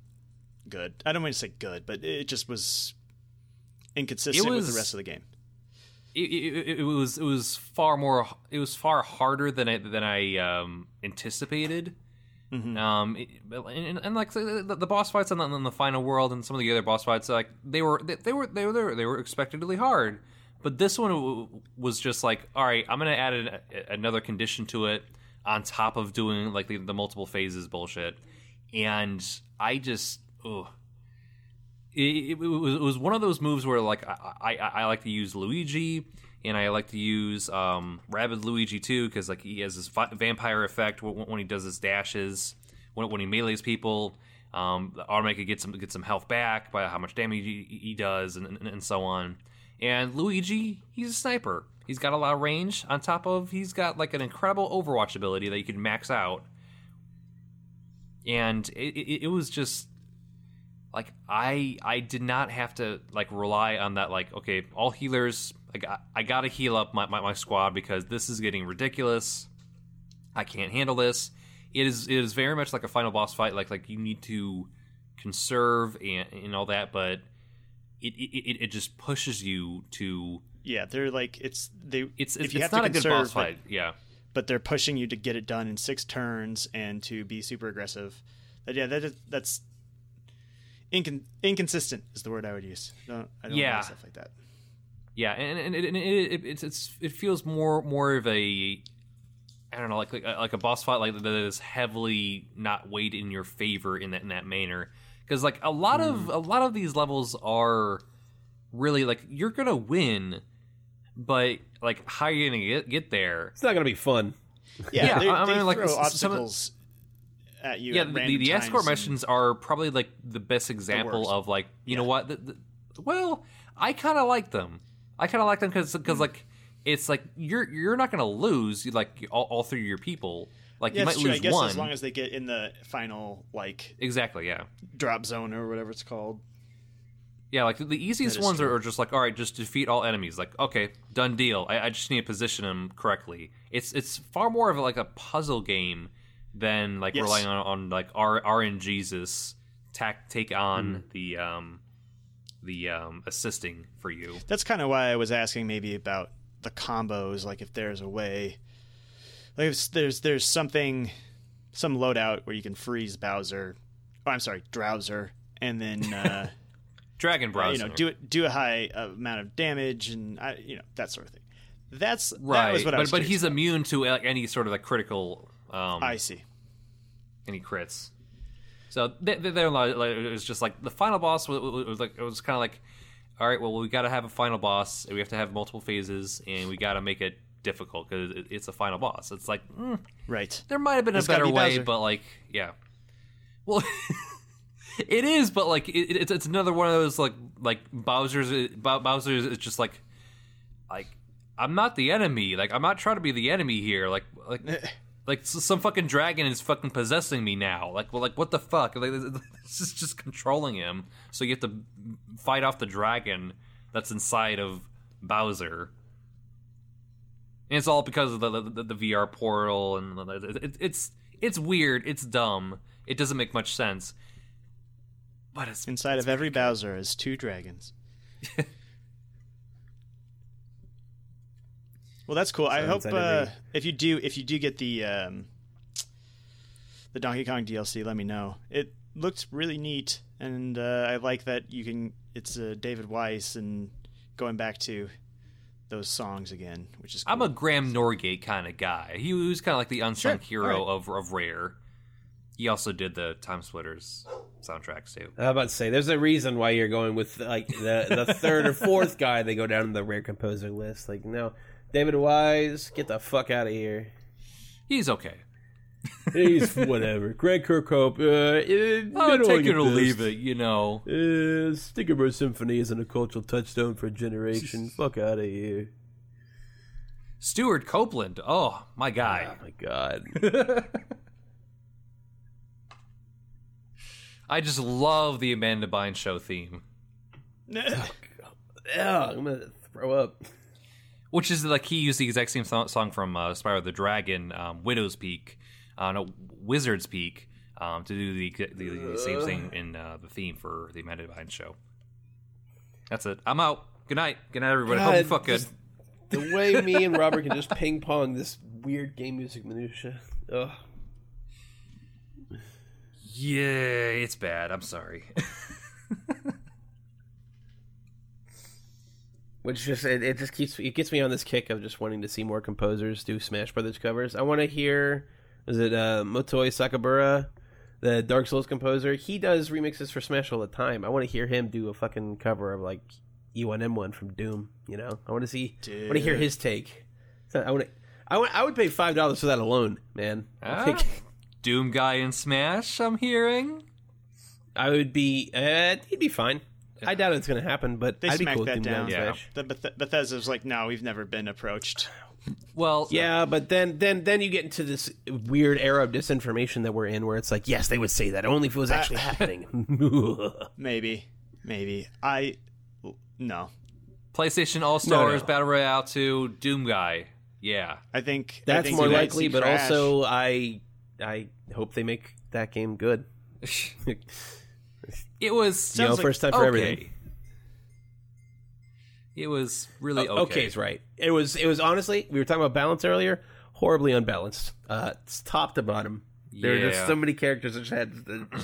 good? I don't want to say good, but it just was inconsistent with the rest of the game. it, it, it was it was far more it was far harder than I than I um, anticipated. Um, it- and, and like the, the boss fights on the, on the final world and some of the other boss fights, like they were they, they were they were they were expectedly hard. But this one w- was just like, all right, I'm gonna add an, another condition to it on top of doing like the, the multiple phases bullshit, and I just, ugh it, it, was, it was one of those moves where like I, I, I like to use Luigi and I like to use um, Rabbid Luigi too because like he has this vampire effect when, when he does his dashes when, when he melees people. Um, automatically gets some gets some health back by how much damage he, he does and, and, and so on. And Luigi, he's a sniper. He's got a lot of range. On top of he's got like an incredible Overwatch ability that you can max out. And it, it, it was just like I I did not have to like rely on that like okay all healers I got I got to heal up my, my, my squad because this is getting ridiculous. I can't handle this. It is it is very much like a final boss fight like like you need to conserve and, and all that but it, it it just pushes you to Yeah, they're like it's they. it's if it's, you it's have not to a good conserve, boss but- fight yeah but they're pushing you to get it done in six turns and to be super aggressive. But yeah, that is, that's incon- inconsistent is the word I would use. Don't, I don't Yeah. like stuff like that. Yeah, and, and, it, it, it, it's it's it feels more more of a I don't know like like, like a boss fight like that is heavily not weighed in your favor in that in that manner because like a lot of a lot of these levels are really like you're gonna win, but like how are you gonna get get there? It's not gonna be fun. Yeah, Yeah, they, I they mean, like, throw s- some of- obstacles at you. yeah, at the, random the escort times and- missions are probably like the best example worst. of like you know what? The, the, well, I kind of like them. I kind of like them because because Hmm. like it's like you're you're not gonna lose you like all, all three of your people. Like Yeah, you might true. lose I guess one. as long as they get in the final like exactly, yeah, drop zone or whatever it's called. yeah. Like the easiest ones are, are just like all right, just defeat all enemies. Like okay, done deal. I, I just need to position them correctly. It's it's far more of like a puzzle game than like Yes. relying on, on like R RNGesus tack take on Hmm. the um the um assisting for you. That's kind of why I was asking maybe about the combos, like if there's a way, like there's there's something, some loadout where you can freeze Bowser. Oh, I'm sorry, Drowser, and then uh, Dragon Browser. you know do it do a high amount of damage and I, you know that sort of thing. That's right, That was what but I was but he's about. immune to like, any sort of like critical um I see. any crits. So they, they, they're like, like, it was just like the final boss was, was like it was kind of like, all right, well we got to have a final boss, we have to have multiple phases, and we got to make it difficult because it, it's a final boss. It's like mm, Right. there might have been It's a better be way, Bowser. but like yeah, well. It is, but like it, it's it's another one of those like like Bowser's Bow- Bowser is just like like I'm not the enemy. Like I'm not trying to be the enemy here. Like like like some fucking dragon is fucking possessing me now. Like well like what the fuck? Like this is just controlling him. So you have to fight off the dragon that's inside of Bowser. And it's all because of the the, the VR portal and the- it, it's it's weird. It's dumb. It doesn't make much sense. But it's Inside of every Bowser is two dragons. well, that's cool. I hope uh, every- if you do if you do get the um, the Donkey Kong DLC, let me know. It looks really neat, and uh, I like that you can. It's uh, David Wise and going back to those songs again, which is. Cool. I'm a Graham Norgate kind of guy. He was kind of like the unsung Sure, hero alright. of of Rare. He also did the TimeSplitters soundtracks too. I was about to say, there's a reason why you're going with like the the third or fourth guy they go down in the rare composer list. Like, no, David Wise, get the fuck out of here. He's okay. He's whatever. Grant Kirkhope, uh, Oh, don't take it or leave it. You know. Uh, Stickerbush Symphony isn't a cultural touchstone for a generation. Fuck out of here. Stewart Copeland. Oh my guy. Oh my god. I just love the Amanda Bynes show theme, yeah, I'm gonna throw up. which is like he used the exact same song from uh, Spyro the Dragon, um, Widow's Peak, uh, no, Wizard's Peak, um, to do the, the, the same thing in uh, the theme for the Amanda Bynes show. That's it. I'm out. Good night. Good night, everybody. Hope you fuck good. The way me and Robert can just ping pong this weird game music minutia. Ugh. Yeah, it's bad. I'm sorry. Which just it, it just keeps it gets me on this kick of just wanting to see more composers do Smash Brothers covers. I want to hear is it uh, Motoi Sakuraba, the Dark Souls composer? He does remixes for Smash all the time. I want to hear him do a fucking cover of like E1M1 from Doom. You know, I want to see. I want to hear his take. So I want to. I, want, I would pay five dollars for that alone, man. I Ah. think Doom guy in Smash. I'm hearing. I would be. Uh, he'd be fine. I doubt it's going to happen, but They I'd smacked cool that Doom down. Yeah. Beth- Bethesda's like, no, we've never been approached. Well, Yeah, but then then then you get into this weird era of disinformation that we're in, where it's like, yes, they would say that only if it was actually happening. Maybe, maybe. I no. PlayStation All Stars no. Battle Royale 2 Doom guy. Yeah. I think I That's think more likely, but Crash. also I I hope they make that game good. It was You know, like- first time for okay. everything. It was really Oh, okay. Okay's right. It was it was honestly we were talking about balance earlier. Horribly unbalanced. Uh, it's top to bottom. There are just so many characters that just had uh,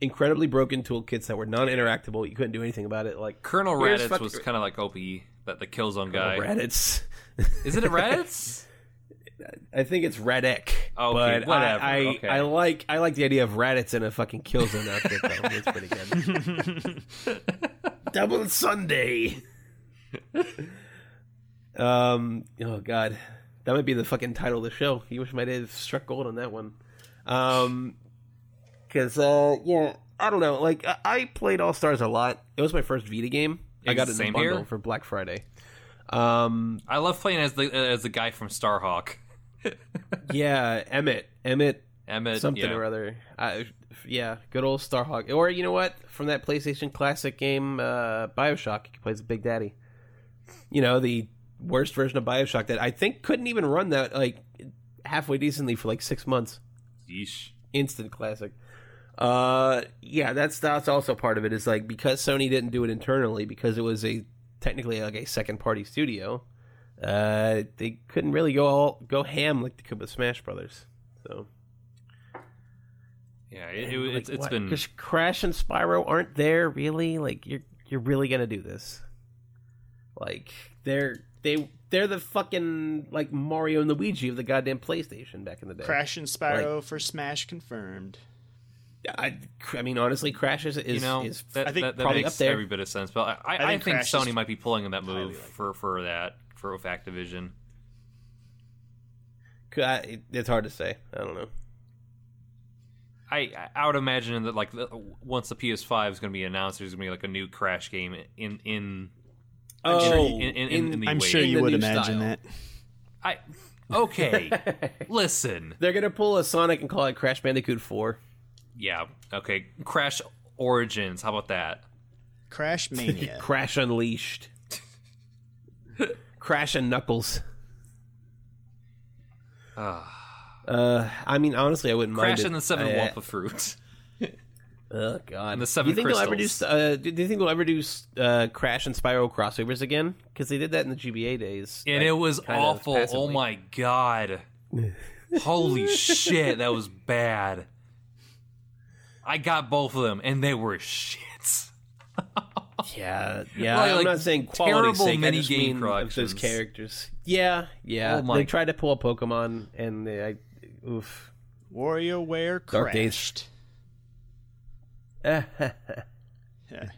incredibly broken toolkits that were non-interactable. You couldn't do anything about it. Like Colonel Raditz fucking- was kind of like OP, that the Killzone guy. Reddit's. Is it a Raditz? I think it's Radec. Okay, but whatever, I, I, okay. I like I like the idea of Raditz in a fucking Killzone outfit. Though. It's pretty good. Double Sunday. um. Oh God, that might be the fucking title of the show. You wish might have struck gold on that one. Um. Because uh, yeah, I don't know. Like I, I played All Stars a lot. It was my first Vita game. I got it in a bundle here. for Black Friday. Um. I love playing as the as the guy from Starhawk. Yeah, Emmett. Emmett Emmett, something yeah. or other. I, yeah, good old Starhawk. Or you know what? From that PlayStation Classic game, uh, Bioshock, he plays Big Daddy. You know the worst version of Bioshock that I think couldn't even run that like halfway decently for like six months. Yeesh. Instant classic. Uh, yeah, that's that's also part of it. Is like because Sony didn't do it internally because it was a technically like a second party studio. Uh, they couldn't really go all go ham like they could with Smash Brothers. So Yeah, it, it, like, it's, it's been Crash and Spyro aren't there really. Like you're you're really gonna do this? Like they're they they're the fucking like Mario and Luigi of the goddamn PlayStation back in the day. Crash and Spyro for Smash confirmed. I, I mean honestly, Crash is is, you know is that, I think that, that probably makes up there. every bit of sense. But I, I, I think think, Sony might be pulling in that move highly likely. for for that for with Activision. I, it's hard to say. I don't know. I I would imagine that like once the PS5 is going to be announced, there's going to be like a new Crash game in in Oh, sure you- in- in- in the I'm wait. sure you the would imagine style. that. I okay. Listen, They're gonna pull a Sonic and call it Crash Bandicoot Four. yeah, okay. Crash Origins. How about that? Crash Mania. Crash Unleashed. Crash and Knuckles. Uh, I mean, honestly, I wouldn't mind Crash it. and the Seven I- Wumpa Fruit. Oh God! And the do seven you think they'll ever do? crystals. Uh, do do you think they'll ever do uh, Crash and Spyro crossovers again? Because they did that in the GBA days, and like, it was awful. Oh my god! Holy shit, that was bad. I got both of them, and they were shits. Yeah, yeah. Like- I'm like not saying quality terrible sake. I mini just game mean of those characters. Yeah, yeah. Oh They tried to pull a Pokemon, and they, I, oof. WarioWare Dark Days. Crashed. Yeah.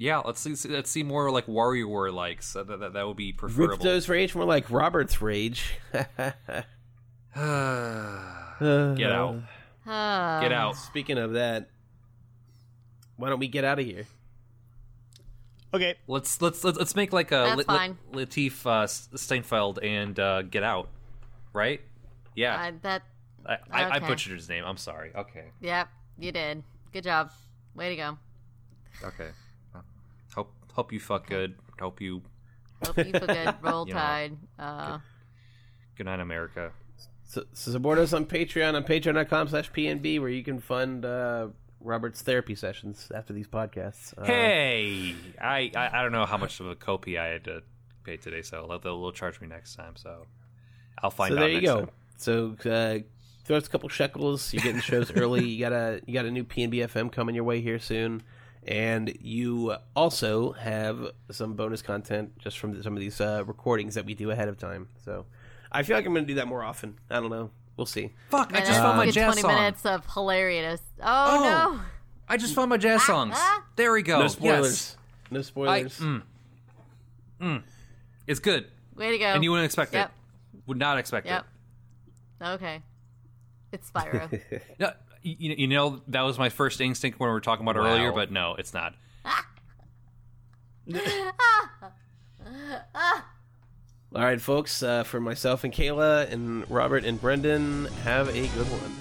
Yeah, let's see. Let's see more like WarioWare likes. That, that, that would be preferable. Ripto's rage, more like Robert's rage. Get out. Uh, Get out. Speaking of that, why don't we get out of here? Okay. Let's let's let's, let's make like a That's Lit- fine. Latif uh, Steinfeld and uh, Get Out, right? Yeah, Uh, that. I, I, I butchered his name. I'm sorry. Okay, Yep, you did. Good job. Way to go. okay. Hope hope you fuck good. Hope you Hope you feel good. Roll You know, Tide. Uh, good night, America. So, so support us on Patreon on patreon.com slash PNB where you can fund uh, Robert's therapy sessions after these podcasts. Uh, Hey, I, I I don't know how much of a copay I had to pay today, so they'll, they'll charge me next time. So I'll find so out. there you next go. time. So uh, throw us a couple shekels. You're getting shows early. You got a you got a new PNB FM coming your way here soon, and you also have some bonus content just from some of these uh, recordings that we do ahead of time. So I feel like I'm going to do that more often. I don't know. We'll see. Fuck! I just found my get jazz 20 song. minutes of hilarious. Oh, Oh. no. I just found my jazz songs. There we go. No spoilers. Yes. No I, spoilers. mm, mm. It's good, Way to go. and you wouldn't expect Yep. it. Would not expect Yep. Okay. It's Spyro. No, you, you know that was my first instinct when we were talking about it Wow. earlier, but no, it's not. All right, folks. Uh, for myself and Kayla and Robert and Brendan, have a good one.